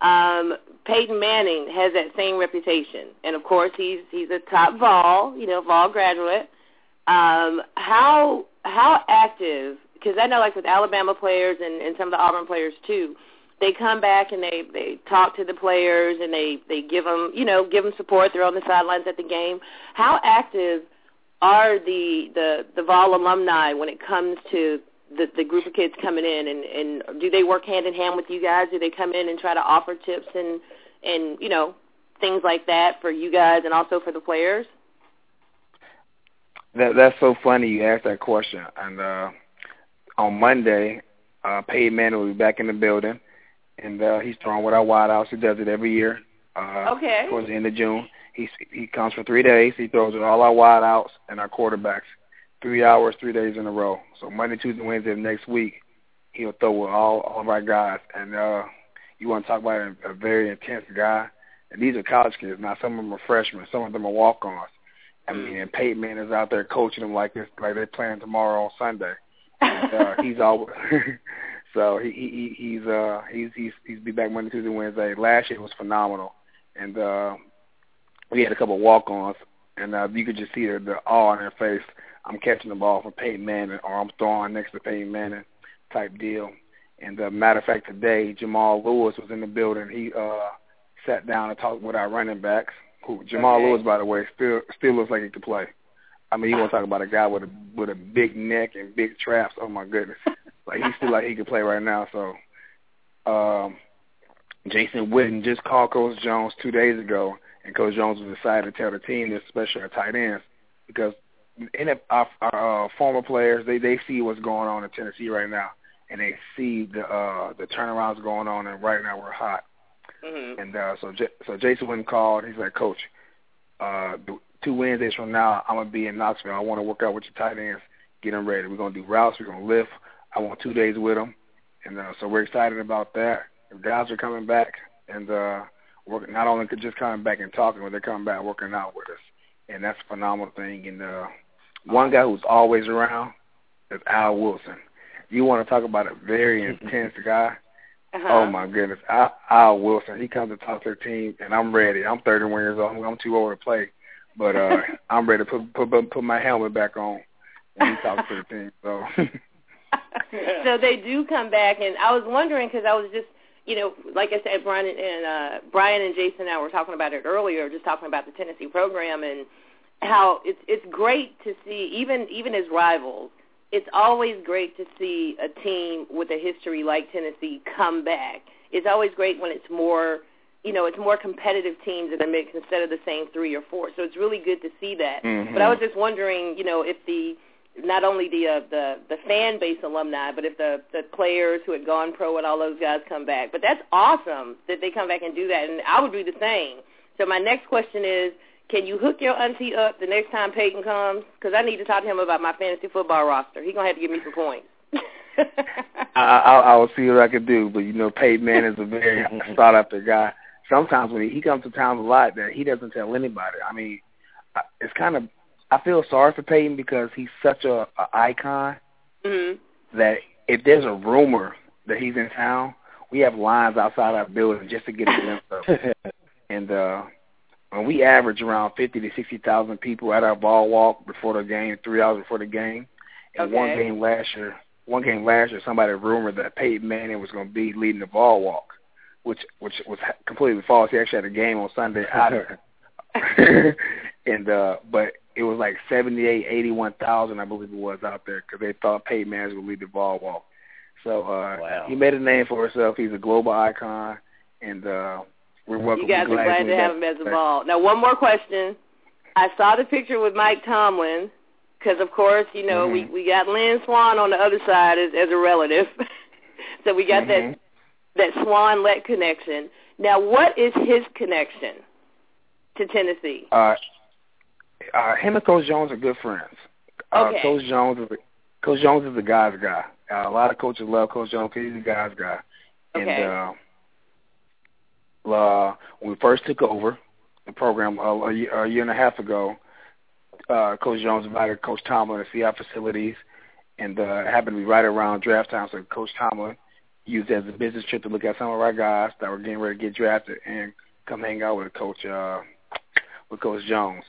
Um, Peyton Manning has that same reputation, and of course he's he's a top Vol, you know, Vol graduate. Um, how how active? Because I know, like with Alabama players and, and some of the Auburn players too, they come back and they they talk to the players and they they give them you know give them support. They're on the sidelines at the game. How active are the the the Vol alumni when it comes to the, the group of kids coming in, and, and do they work hand in hand with you guys? Do they come in and try to offer tips and and you know things like that for you guys and also for the players? That that's so funny you asked that question. And uh, on Monday, uh, Peyton Manning will be back in the building, and uh, he's throwing with our wideouts. He does it every year. Uh, okay. Towards the end of June, he he comes for three days. He throws with all our wideouts and our quarterbacks three hours, three days in a row. So Monday, Tuesday, Wednesday of next week, he'll throw with all all of our guys. And uh, you want to talk about a, a very intense guy. And these are college kids. Now some of them are freshmen, some of them are walk-ons. I Mm. mean, and Peyton Manning is out there coaching them like this, like they're playing tomorrow on Sunday. And, uh, [LAUGHS] he's always [LAUGHS] so he, he he's uh he's he's he's be back Monday, Tuesday, Wednesday. Last year was phenomenal, and uh, we had a couple walk-ons, and uh, you could just see the, the awe on their face. I'm catching the ball from Peyton Manning, or I'm throwing next to Peyton Manning, type deal. And uh, matter of fact, today Jamal Lewis was in the building. He uh, sat down and talked with our running backs. Who Jamal Okay. Lewis, by the way, still still looks like he could play. I mean, you want to [LAUGHS] talk about a guy with a with a big neck and big traps? Oh my goodness, [LAUGHS] like he still like he could play right now. So, um, Jason Witten just called Coach Jones two days ago, and Coach Jones was excited to tell the team this, especially our tight ends, because in a, our, our uh, former players they they see what's going on in Tennessee right now, and they see the uh, the turnarounds going on, and right now we're hot. Mhm. And uh, so J- so Jason Witten called. He's like, Coach, uh, two Wednesdays from now, I'm gonna be in Knoxville. I want to work out with your tight ends, get them ready. We're gonna do routes. We're gonna lift. I want two days with them, and uh, so we're excited about that. The guys are coming back, and uh, working not only just coming back and talking, but they're coming back working out with us, and that's a phenomenal thing. And uh, one guy who's always around is Al Wilson. You want to talk about a very [LAUGHS] intense guy? Uh-huh. Oh my goodness, Al, Al Wilson. He comes to top team, and I'm ready. I'm 31 years old. I'm, I'm too old to play, but uh, [LAUGHS] I'm ready to put, put put put my helmet back on when he talks to the team. So [LAUGHS] so they do come back, and I was wondering because I was just, you know, like I said, Brian and uh, Brian and Jason and I were talking about it earlier, just talking about the Tennessee program and how it's it's great to see even even as rivals. It's always great to see a team with a history like Tennessee come back. It's always great when it's more, you know, it's more competitive teams in the mix instead of the same three or four. So it's really good to see that. Mhm. But I was just wondering, you know, if the not only the uh, the the fan base alumni, but if the the players who had gone pro and all those guys come back. But that's awesome that they come back and do that, and I would do the same. So my next question is, can you hook your auntie up the next time Peyton comes? Because I need to talk to him about my fantasy football roster. He's gonna have to give me some points. [LAUGHS] I, I I will see what I can do. But you know, Peyton Manning is a very [LAUGHS] sought after guy. Sometimes when he, he comes to town a lot, that he doesn't tell anybody. I mean, I- it's kind of I feel sorry for Peyton because he's such a, a icon mhm. that if there's a rumor that he's in town, we have lines outside our building just to get a glimpse of. him. [LAUGHS] And uh, when we average around fifty to sixty thousand people at our ball walk before the game, three hours before the game. And one game last year, one game last year, somebody rumored that Peyton Manning was going to be leading the ball walk, which which was completely false. He actually had a game on Sunday out of [LAUGHS] [LAUGHS] and uh, but it was like seventy eight, eighty one thousand, I believe it was out there because they thought Peyton Manning would lead the ball walk. So uh, Wow. he made a name for himself. He's a global icon, and uh, we're welcome. You guys we're are glad he's to have him as a ball. Now, one more question. I saw the picture with Mike Tomlin because, of course, you know we Mhm. we got Lynn Swann on the other side as as a relative, [LAUGHS] so we got Mhm. that that Swann Lett connection. Now, what is his connection to Tennessee? Uh, uh, him and Coach Jones are good friends. Uh, Okay. Coach Jones is a, Coach Jones is a guy's guy. Uh, a lot of coaches love Coach Jones because he's a guy's guy. Okay. And uh, uh, when we first took over the program uh, a, year, a year and a half ago, uh, Coach Jones invited Coach Tomlin to see our facilities, and uh, it happened to be right around draft time. So Coach Tomlin used it as a business trip to look at some of our guys that were getting ready to get drafted and come hang out with Coach uh, with Coach Jones.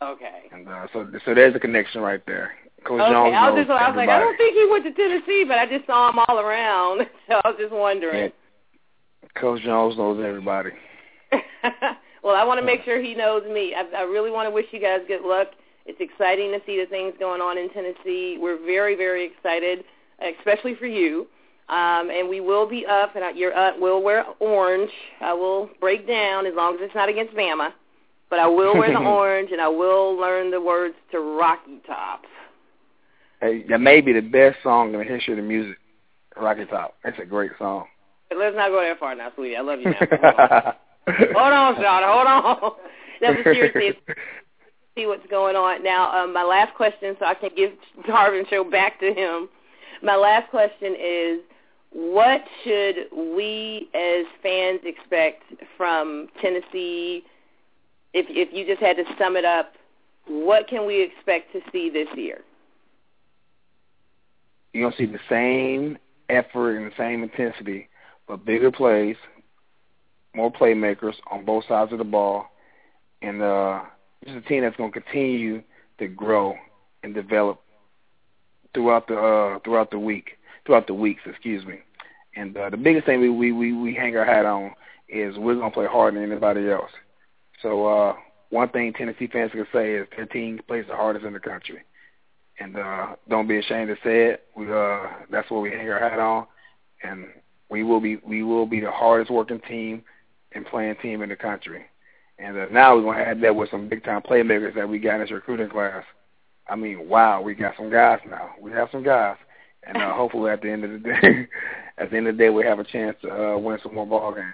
Okay. And uh, so so there's a connection right there. Coach Okay, Jones I was just I was like I don't think he went to Tennessee, but I just saw him all around, [LAUGHS] so I was just wondering. Coach Jones knows everybody. [LAUGHS] well, I want to make sure he knows me. I, I really want to wish you guys good luck. It's exciting to see the things going on in Tennessee. We're very, very excited, especially for you. Um, and we will be up, and your aunt will wear orange. I will break down as long as it's not against Bama. But I will wear the [LAUGHS] orange, and I will learn the words to Rocky Top. Hey, that may be the best song in the history of the music. Rocky Top. That's a great song. Let's not go that far now, sweetie. I love you now. [LAUGHS] Hold on. Hold on, Sean. Hold on. No, but seriously, see what's going on. Now, um, my last question, so I can give Darvin show back to him. My last question is, what should we as fans expect from Tennessee? If if you just had to sum it up, what can we expect to see this year? You're gonna see the same effort and the same intensity, but bigger plays, more playmakers on both sides of the ball, and uh, this is a team that's going to continue to grow and develop throughout the uh, throughout the week, throughout the weeks, excuse me. And uh, the biggest thing we, we we we hang our hat on is we're going to play harder than anybody else. So uh, one thing Tennessee fans can say is their team plays the hardest in the country, and uh, don't be ashamed to say it. We uh, that's what we hang our hat on, and we will be we will be the hardest working team and playing team in the country. And uh, now we're gonna add that with some big time playmakers that we got in this recruiting class. I mean, wow, we got some guys now. We have some guys, and uh, hopefully at the end of the day, [LAUGHS] at the end of the day, we have a chance to uh, win some more ball games.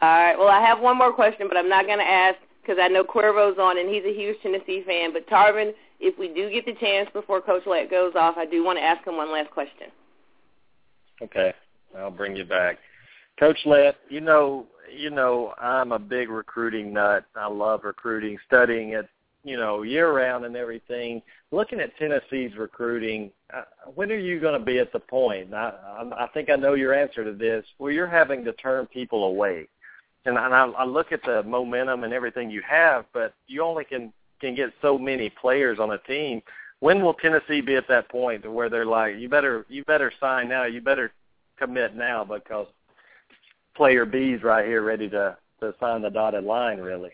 All right. Well, I have one more question, but I'm not going to ask because I know Cuervo's on and he's a huge Tennessee fan. But Tarvin, if we do get the chance before Coach Lett goes off, I do want to ask him one last question. Okay, I'll bring you back. Coach Lett, you know, you know, I'm a big recruiting nut. I love recruiting, studying it, you know, year round and everything. Looking at Tennessee's recruiting, uh, when are you going to be at the point? I, I, I think I know your answer to this. Well, you're having to turn people away, and, and I, I look at the momentum and everything you have, but you only can can get so many players on a team. When will Tennessee be at that point to where they're like, you better you better sign now, you better commit now because player B's right here ready to to sign the dotted line really.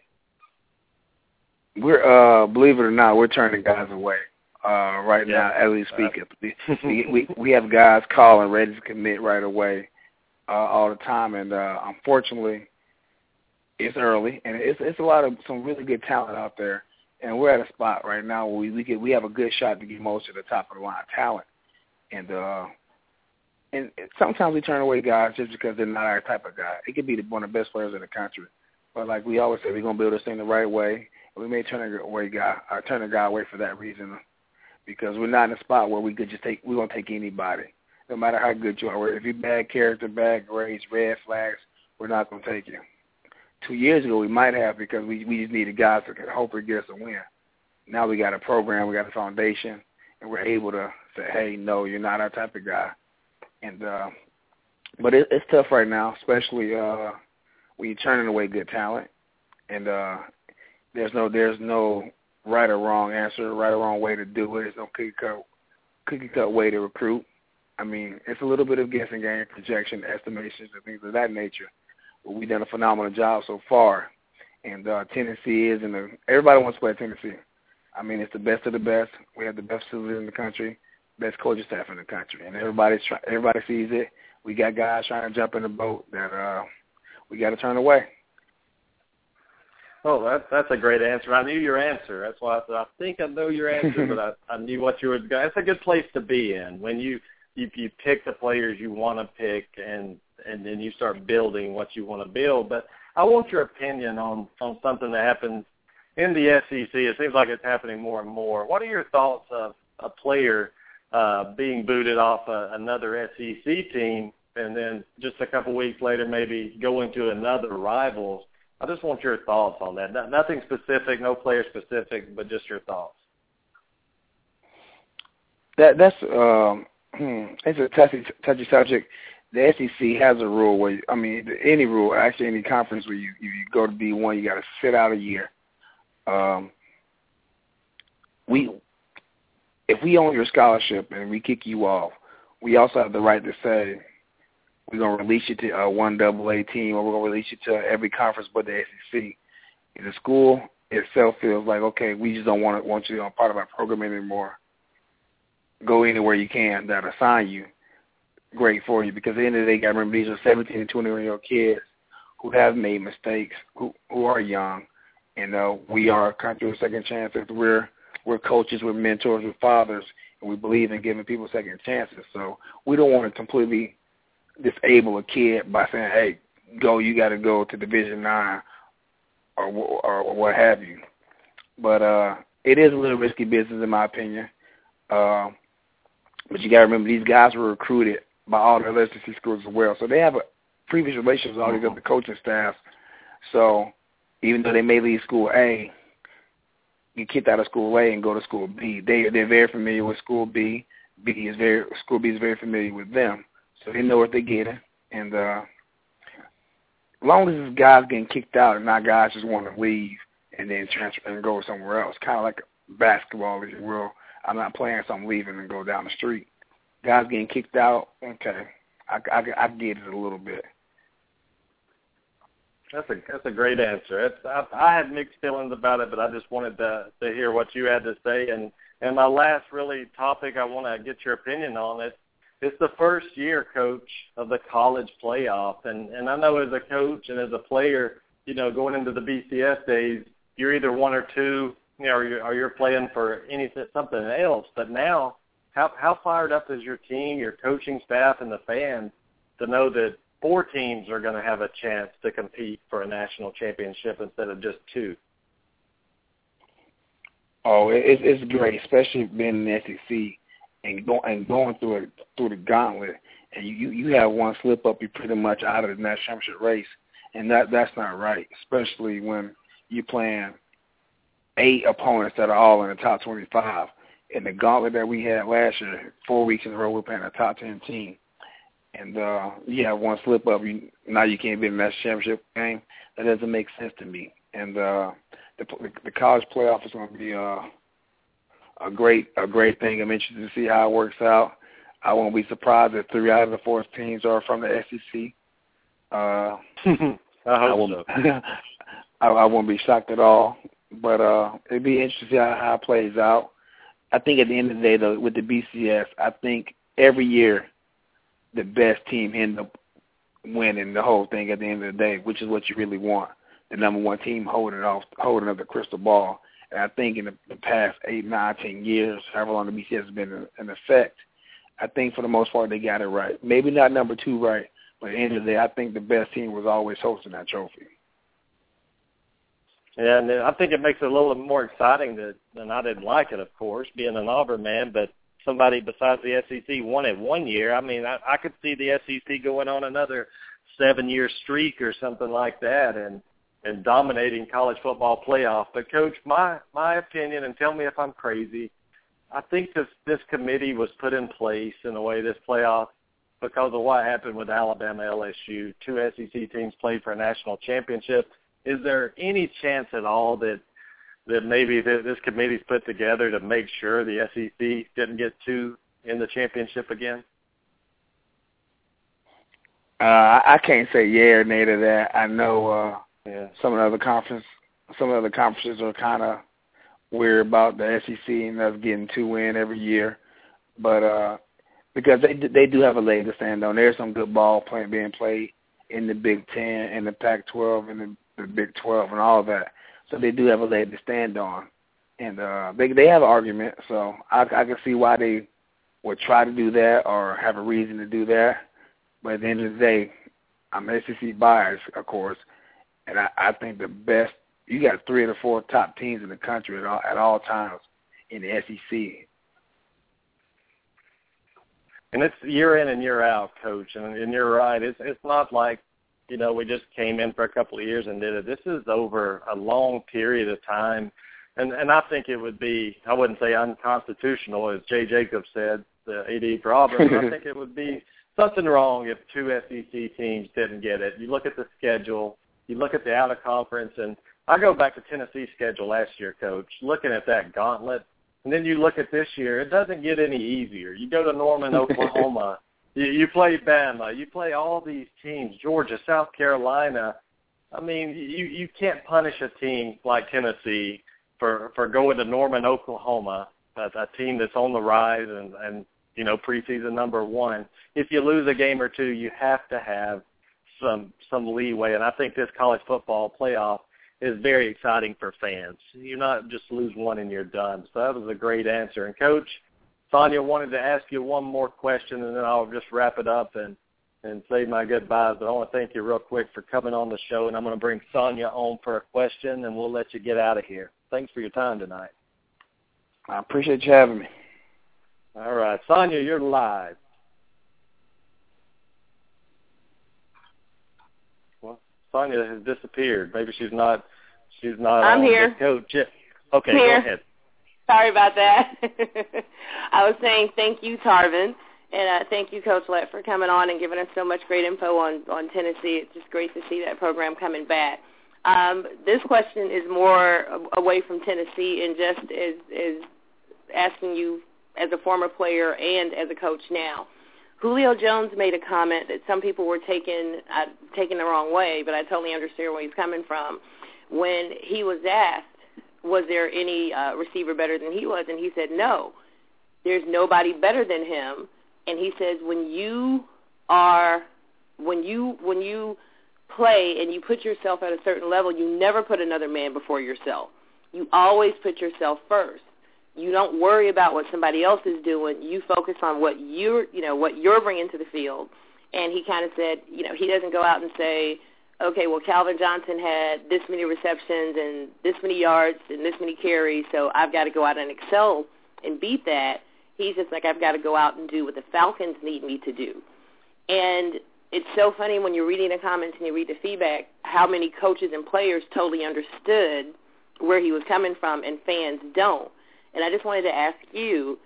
We're uh believe it or not, we're turning guys away. Uh right Yeah. now as [LAUGHS] we speak. we, we we have guys calling ready to commit right away uh all the time and uh unfortunately it's early and it's it's a lot of some really good talent out there and we're at a spot right now where we we get we have a good shot to get most of the top of the line talent. And uh and sometimes we turn away guys just because they're not our type of guy. It could be one of the best players in the country, but like we always say, we're gonna build this thing the right way. We may turn away guy, or turn a guy away for that reason, because we're not in a spot where we could just take. We're gonna take anybody, no matter how good you are. If you're bad character, bad grades, red flags, we're not gonna take you. Two years ago, we might have because we we just needed guys that could hopefully get us a win. Now we got a program, we got a foundation, and we're able to say, hey, no, you're not our type of guy and uh but it, it's tough right now, especially uh when you're turning away good talent and uh there's no there's no right or wrong answer, right or wrong way to do it. There's no cookie cut cookie cut way to recruit. I mean, it's a little bit of guessing game, projection, estimations, and things of that nature. But we've done a phenomenal job so far. And uh Tennessee is the everybody wants to play Tennessee. I mean, it's the best of the best. We have the best facilities in the country best coaching staff in the country, and everybody's try, everybody sees it. We got guys trying to jump in the boat that uh, we got to turn away. Oh, that's that's a great answer. I knew your answer. That's why I said I think I know your answer, but I, I knew what you were. That's a good place to be in when you you you pick the players you want to pick and and then you start building what you want to build. But I want your opinion on on something that happens in the SEC. It seems like it's happening more and more. What are your thoughts of a player uh, being booted off a, another SEC team and then just a couple weeks later maybe going to another rival. I just want your thoughts on that. No, nothing specific, no player specific, but just your thoughts. That that's um, [CLEARS THROAT] it's a touchy touchy subject. The SEC has a rule where I mean any rule, actually any conference where you you go to D one, you got to sit out a year. Um, we if we own your scholarship and we kick you off, we also have the right to say we're gonna release you to a one double A team or we're gonna release you to every conference but the SEC. If the school itself feels like, okay, we just don't want to want you on part of our program anymore, go anywhere you can that assign you. Great for you because at the end of the day, gotta remember these are seventeen and twenty one year old kids who have made mistakes, who who are young, and uh, we are a country of second chances. We're we're coaches, we're mentors, we're fathers, and we believe in giving people second chances. So we don't want to completely disable a kid by saying, "Hey, go, you got to go to Division Nine or, or or what have you." But uh, it is a little risky business, in my opinion. Uh, but you got to remember, these guys were recruited by all the other SEC schools as well, so they have a previous relations with all these other coaching staffs So even though they may leave school A, get kicked out of school A and go to school B, they they're very familiar with school B. B is very school B is very familiar with them, so they know what they're getting. And uh, as long as this guys getting kicked out and not guys just want to leave and then transfer and go somewhere else, kind of like basketball, if you will. I'm not playing, so I'm leaving and go down the street. Guys getting kicked out, okay, I, I, I get it a little bit. That's a that's a great answer. It's, I, I had mixed feelings about it, but I just wanted to to hear what you had to say. And and my last really topic I want to get your opinion on it. It's the first year, coach, of the college playoff, and and I know as a coach and as a player, you know, going into the BCS days, you're either one or two, you know, or you're, or you're playing for anything something else. But now, how how fired up is your team, your coaching staff, and the fans to know that four teams are going to have a chance to compete for a national championship instead of just two. Oh, it's it's great, especially being in the SEC and going and going through it through the gauntlet. And you you have one slip up, you're pretty much out of the national championship race, and that that's not right, especially when you're playing eight opponents that are all in the top 25. In the gauntlet that we had last year, four weeks in a row, we're playing a top 10 team and uh you have one slip up, you now you can't be in the national championship game. That doesn't make sense to me. And uh the the college playoff is going to be uh a great a great thing. I'm interested to see how it works out. I won't be surprised if three out of the four teams are from the SEC. Uh, [LAUGHS] I hope I won't, so. [LAUGHS] I, I won't be shocked at all. But uh, it'd be interesting to see how, how it plays out. I think at the end of the day, though, with the BCS, I think every year the best team end up winning the whole thing at the end of the day, which is what you really want. The number one team holding off, holding up the crystal ball. And I think in the, the past eight, nine, ten years, however long the BCS has been in, effect, I think for the most part they got it right. Maybe not number two right, but at the end of the day, I think the best team was always hosting that trophy. Yeah, and I think it makes it a little more exciting that, and I didn't like it, of course, being an Auburn man, but somebody besides the SEC won it one year. I mean, I, I could see the SEC going on another seven-year streak or something like that, and and dominating college football playoff. But coach, my my opinion, and tell me if I'm crazy. I think this this committee was put in place in a way this playoff because of what happened with Alabama LSU. Two SEC teams played for a national championship. Is there any chance at all that that maybe this committee's put together to make sure the SEC didn't get two in the championship again? Uh, I can't say yeah or nay to that. I know uh, yeah. some of the other conference, some of the other conferences are kind of weird about the SEC and us getting two in every year, but uh, because they they do have a leg to stand on. There's some good ball playing being played in the Big Ten and the Pac-12 and the, the Big 12 and all of that. So they do have a leg to stand on, and uh, they they have an argument. So I, I can see why they would try to do that or have a reason to do that. But at the end of the day, I'm SEC biased, of course, and I, I think the best. You got three of the four top teams in the country at all at all times in the SEC. And it's year in and year out, coach. And, and you're right. It's it's not like you know, we just came in for a couple of years and did it. This is over a long period of time. And and I think it would be I wouldn't say unconstitutional as Jay Jacobs said, the AD for Auburn, I [LAUGHS] think it would be something wrong if two SEC teams didn't get it. You look at the schedule, you look at the out of conference and I go back to Tennessee's schedule last year, coach, looking at that gauntlet. And then you look at this year, it doesn't get any easier. You go to Norman, [LAUGHS] Oklahoma, you, you play Bama. You play all these teams, Georgia, South Carolina. I mean, you you can't punish a team like Tennessee for for going to Norman, Oklahoma, a, a team that's on the rise and and you know preseason number one. If you lose a game or two, you have to have some some leeway, and I think this college football playoff is very exciting for fans. You're not just lose one and you're done. So that was a great answer. And coach, Sonia wanted to ask you one more question, and then I'll just wrap it up and and say my goodbyes. But I want to thank you real quick for coming on the show, and I'm going to bring Sonia on for a question, and we'll let you get out of here. Thanks for your time tonight. I appreciate you having me. All right, Sonia, you're live. Well, Sonia has disappeared. Maybe she's not. She's not. I'm on here. The coach. Okay, Here. go ahead. Sorry about that. [LAUGHS] I was saying thank you, Tarvin, and uh, thank you, Coach Lett, for coming on and giving us so much great info on on Tennessee. It's just great to see that program coming back. Um, this question is more away from Tennessee and just is is asking you as a former player and as a coach now. Julio Jones made a comment that some people were taking uh, taking the wrong way, but I totally understand where he's coming from. When he was asked, was there any uh, receiver better than he was, and he said no. There's nobody better than him, and he says when you are when you when you play and you put yourself at a certain level, you never put another man before yourself. You always put yourself first you don't worry about what somebody else is doing. You focus on what you're, you know, what you're bringing to the field. And he kind of said, you know, he doesn't go out and say, okay, well, Calvin Johnson had this many receptions and this many yards and this many carries, so I've got to go out and excel and beat that. He's just like, I've got to go out and do what the Falcons need me to do. And it's so funny when you're reading the comments and you read the feedback, how many coaches and players totally understood where he was coming from and fans don't. And I just wanted to ask you,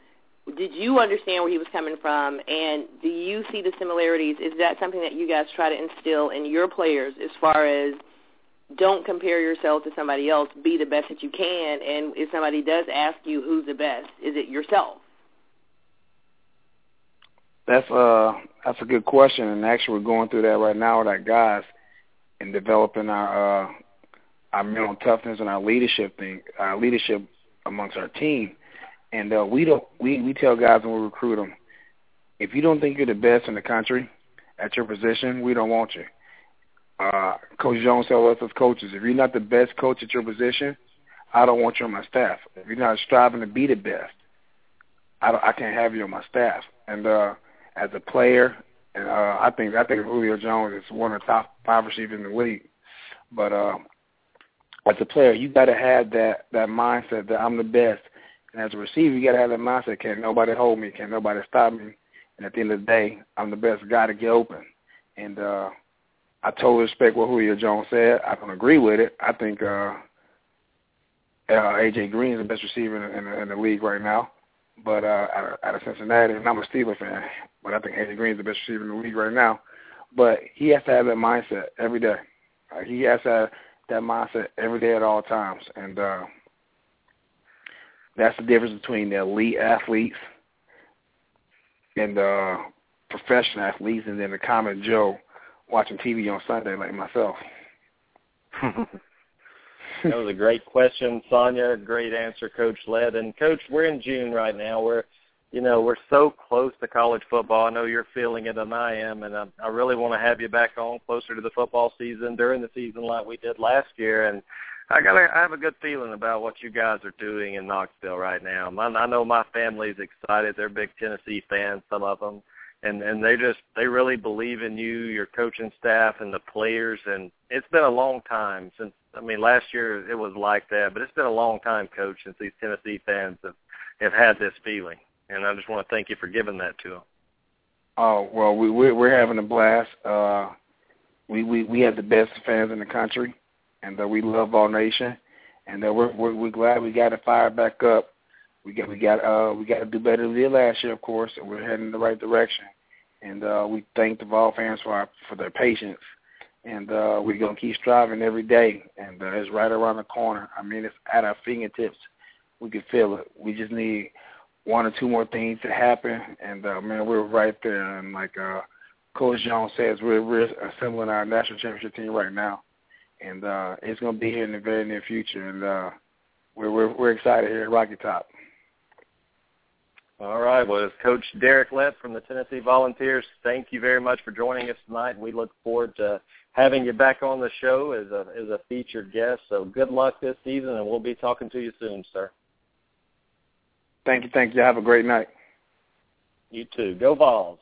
did you understand where he was coming from, and do you see the similarities? Is that something that you guys try to instill in your players as far as don't compare yourself to somebody else, be the best that you can, and if somebody does ask you who's the best, is it yourself? That's uh that's a good question, and actually we're going through that right now with our guys and developing our uh our mental toughness and our leadership thing, our leadership amongst our team. And uh, we don't we we tell guys when we recruit them, if you don't think you're the best in the country at your position, we don't want you. Uh, coach Jones tells us as coaches, if you're not the best coach at your position, I don't want you on my staff. If you're not striving to be the best, I don't, I can't have you on my staff. And uh, as a player, and uh, I think I think Julio Jones is one of the top five receivers in the league. But uh, as a player, you got to have that that mindset that I'm the best. And as a receiver, you got to have that mindset: can nobody hold me? Can nobody stop me? And at the end of the day, I'm the best guy to get open. And uh, I totally respect what Julio Jones said. I don't agree with it. I think uh, uh, AJ Green is the best receiver in, in, the, in the league right now. But uh, out, of, out of Cincinnati, and I'm a Steeler fan, but I think AJ Green is the best receiver in the league right now. But he has to have that mindset every day. Uh, he has to have that mindset every day at all times. And uh, that's the difference between the elite athletes and the professional athletes and then the common Joe watching TV on Sunday like myself. that was a great question, Sonia. Great answer, Coach Lett. And Coach, we're in June right now. We're, you know, we're so close to college football. I know you're feeling it, and I am. And I, I really want to have you back on closer to the football season during the season like we did last year. And I got, I have a good feeling about what you guys are doing in Knoxville right now. I, I know my family's excited. They're big Tennessee fans, some of them and and they just they really believe in you, your coaching staff, and the players. And it's been a long time since I mean last year it was like that, but it's been a long time, coach, since these Tennessee fans have have had this feeling. And I just want to thank you for giving that to them. Oh well, we we're, we're having a blast. Uh, we we we have the best fans in the country, and uh, we love Vol Nation, and uh, we're, we're we're glad we got it fired back up we got we got uh we got to do better than last year, of course, and we're heading in the right direction. And uh, we thank the Vol fans for our, for their patience, and uh, we're gonna keep striving every day. And uh, it's right around the corner. I mean, it's at our fingertips. We can feel it. We just need one or two more things to happen, and uh, man, we're right there. And like uh, Coach Jones says, we're we're assembling our national championship team right now, and uh, it's gonna be here in the very near future. And uh, we're we're we're excited here at Rocky Top. All right. Well, it's Coach Derek Lett from the Tennessee Volunteers. Thank you very much for joining us tonight. We look forward to having you back on the show as a as a featured guest. So good luck this season, and we'll be talking to you soon, sir. Thank you. Thank you. Have a great night. You too. Go Vols.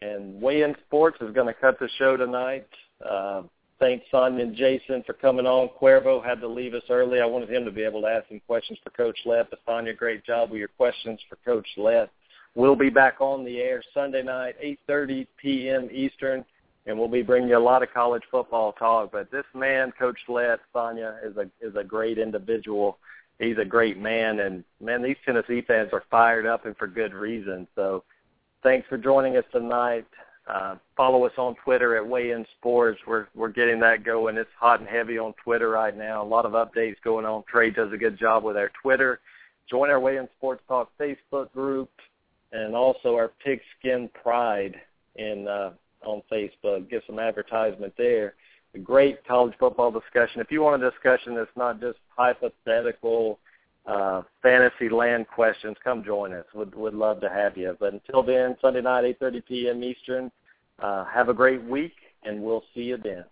And Weigh In Sports is going to cut the show tonight. Uh, thank Sonia and Jason for coming on. Cuervo had to leave us early. I wanted him to be able to ask some questions for Coach Lett. But Sonia, great job with your questions for Coach Lett. We'll be back on the air Sunday night, 8.30 p.m. Eastern. and we'll be bringing you a lot of college football talk. But this man, Coach Lett, Sonia, is a is a great individual. He's a great man, and man, these Tennessee fans are fired up and for good reason. So, thanks for joining us tonight. Uh, follow us on Twitter at Weigh In Sports. We're we're getting that going. It's hot and heavy on Twitter right now. A lot of updates going on. Trey does a good job with our Twitter. Join our Weigh In Sports Talk Facebook group, and also our Pigskin Pride in uh, on Facebook. Get some advertisement there. A great college football discussion. If you want a discussion that's not just hypothetical uh, fantasy land questions, come join us. Would would love to have you. But until then, Sunday night, 8:30 p.m. Eastern. Uh, have a great week, and we'll see you then.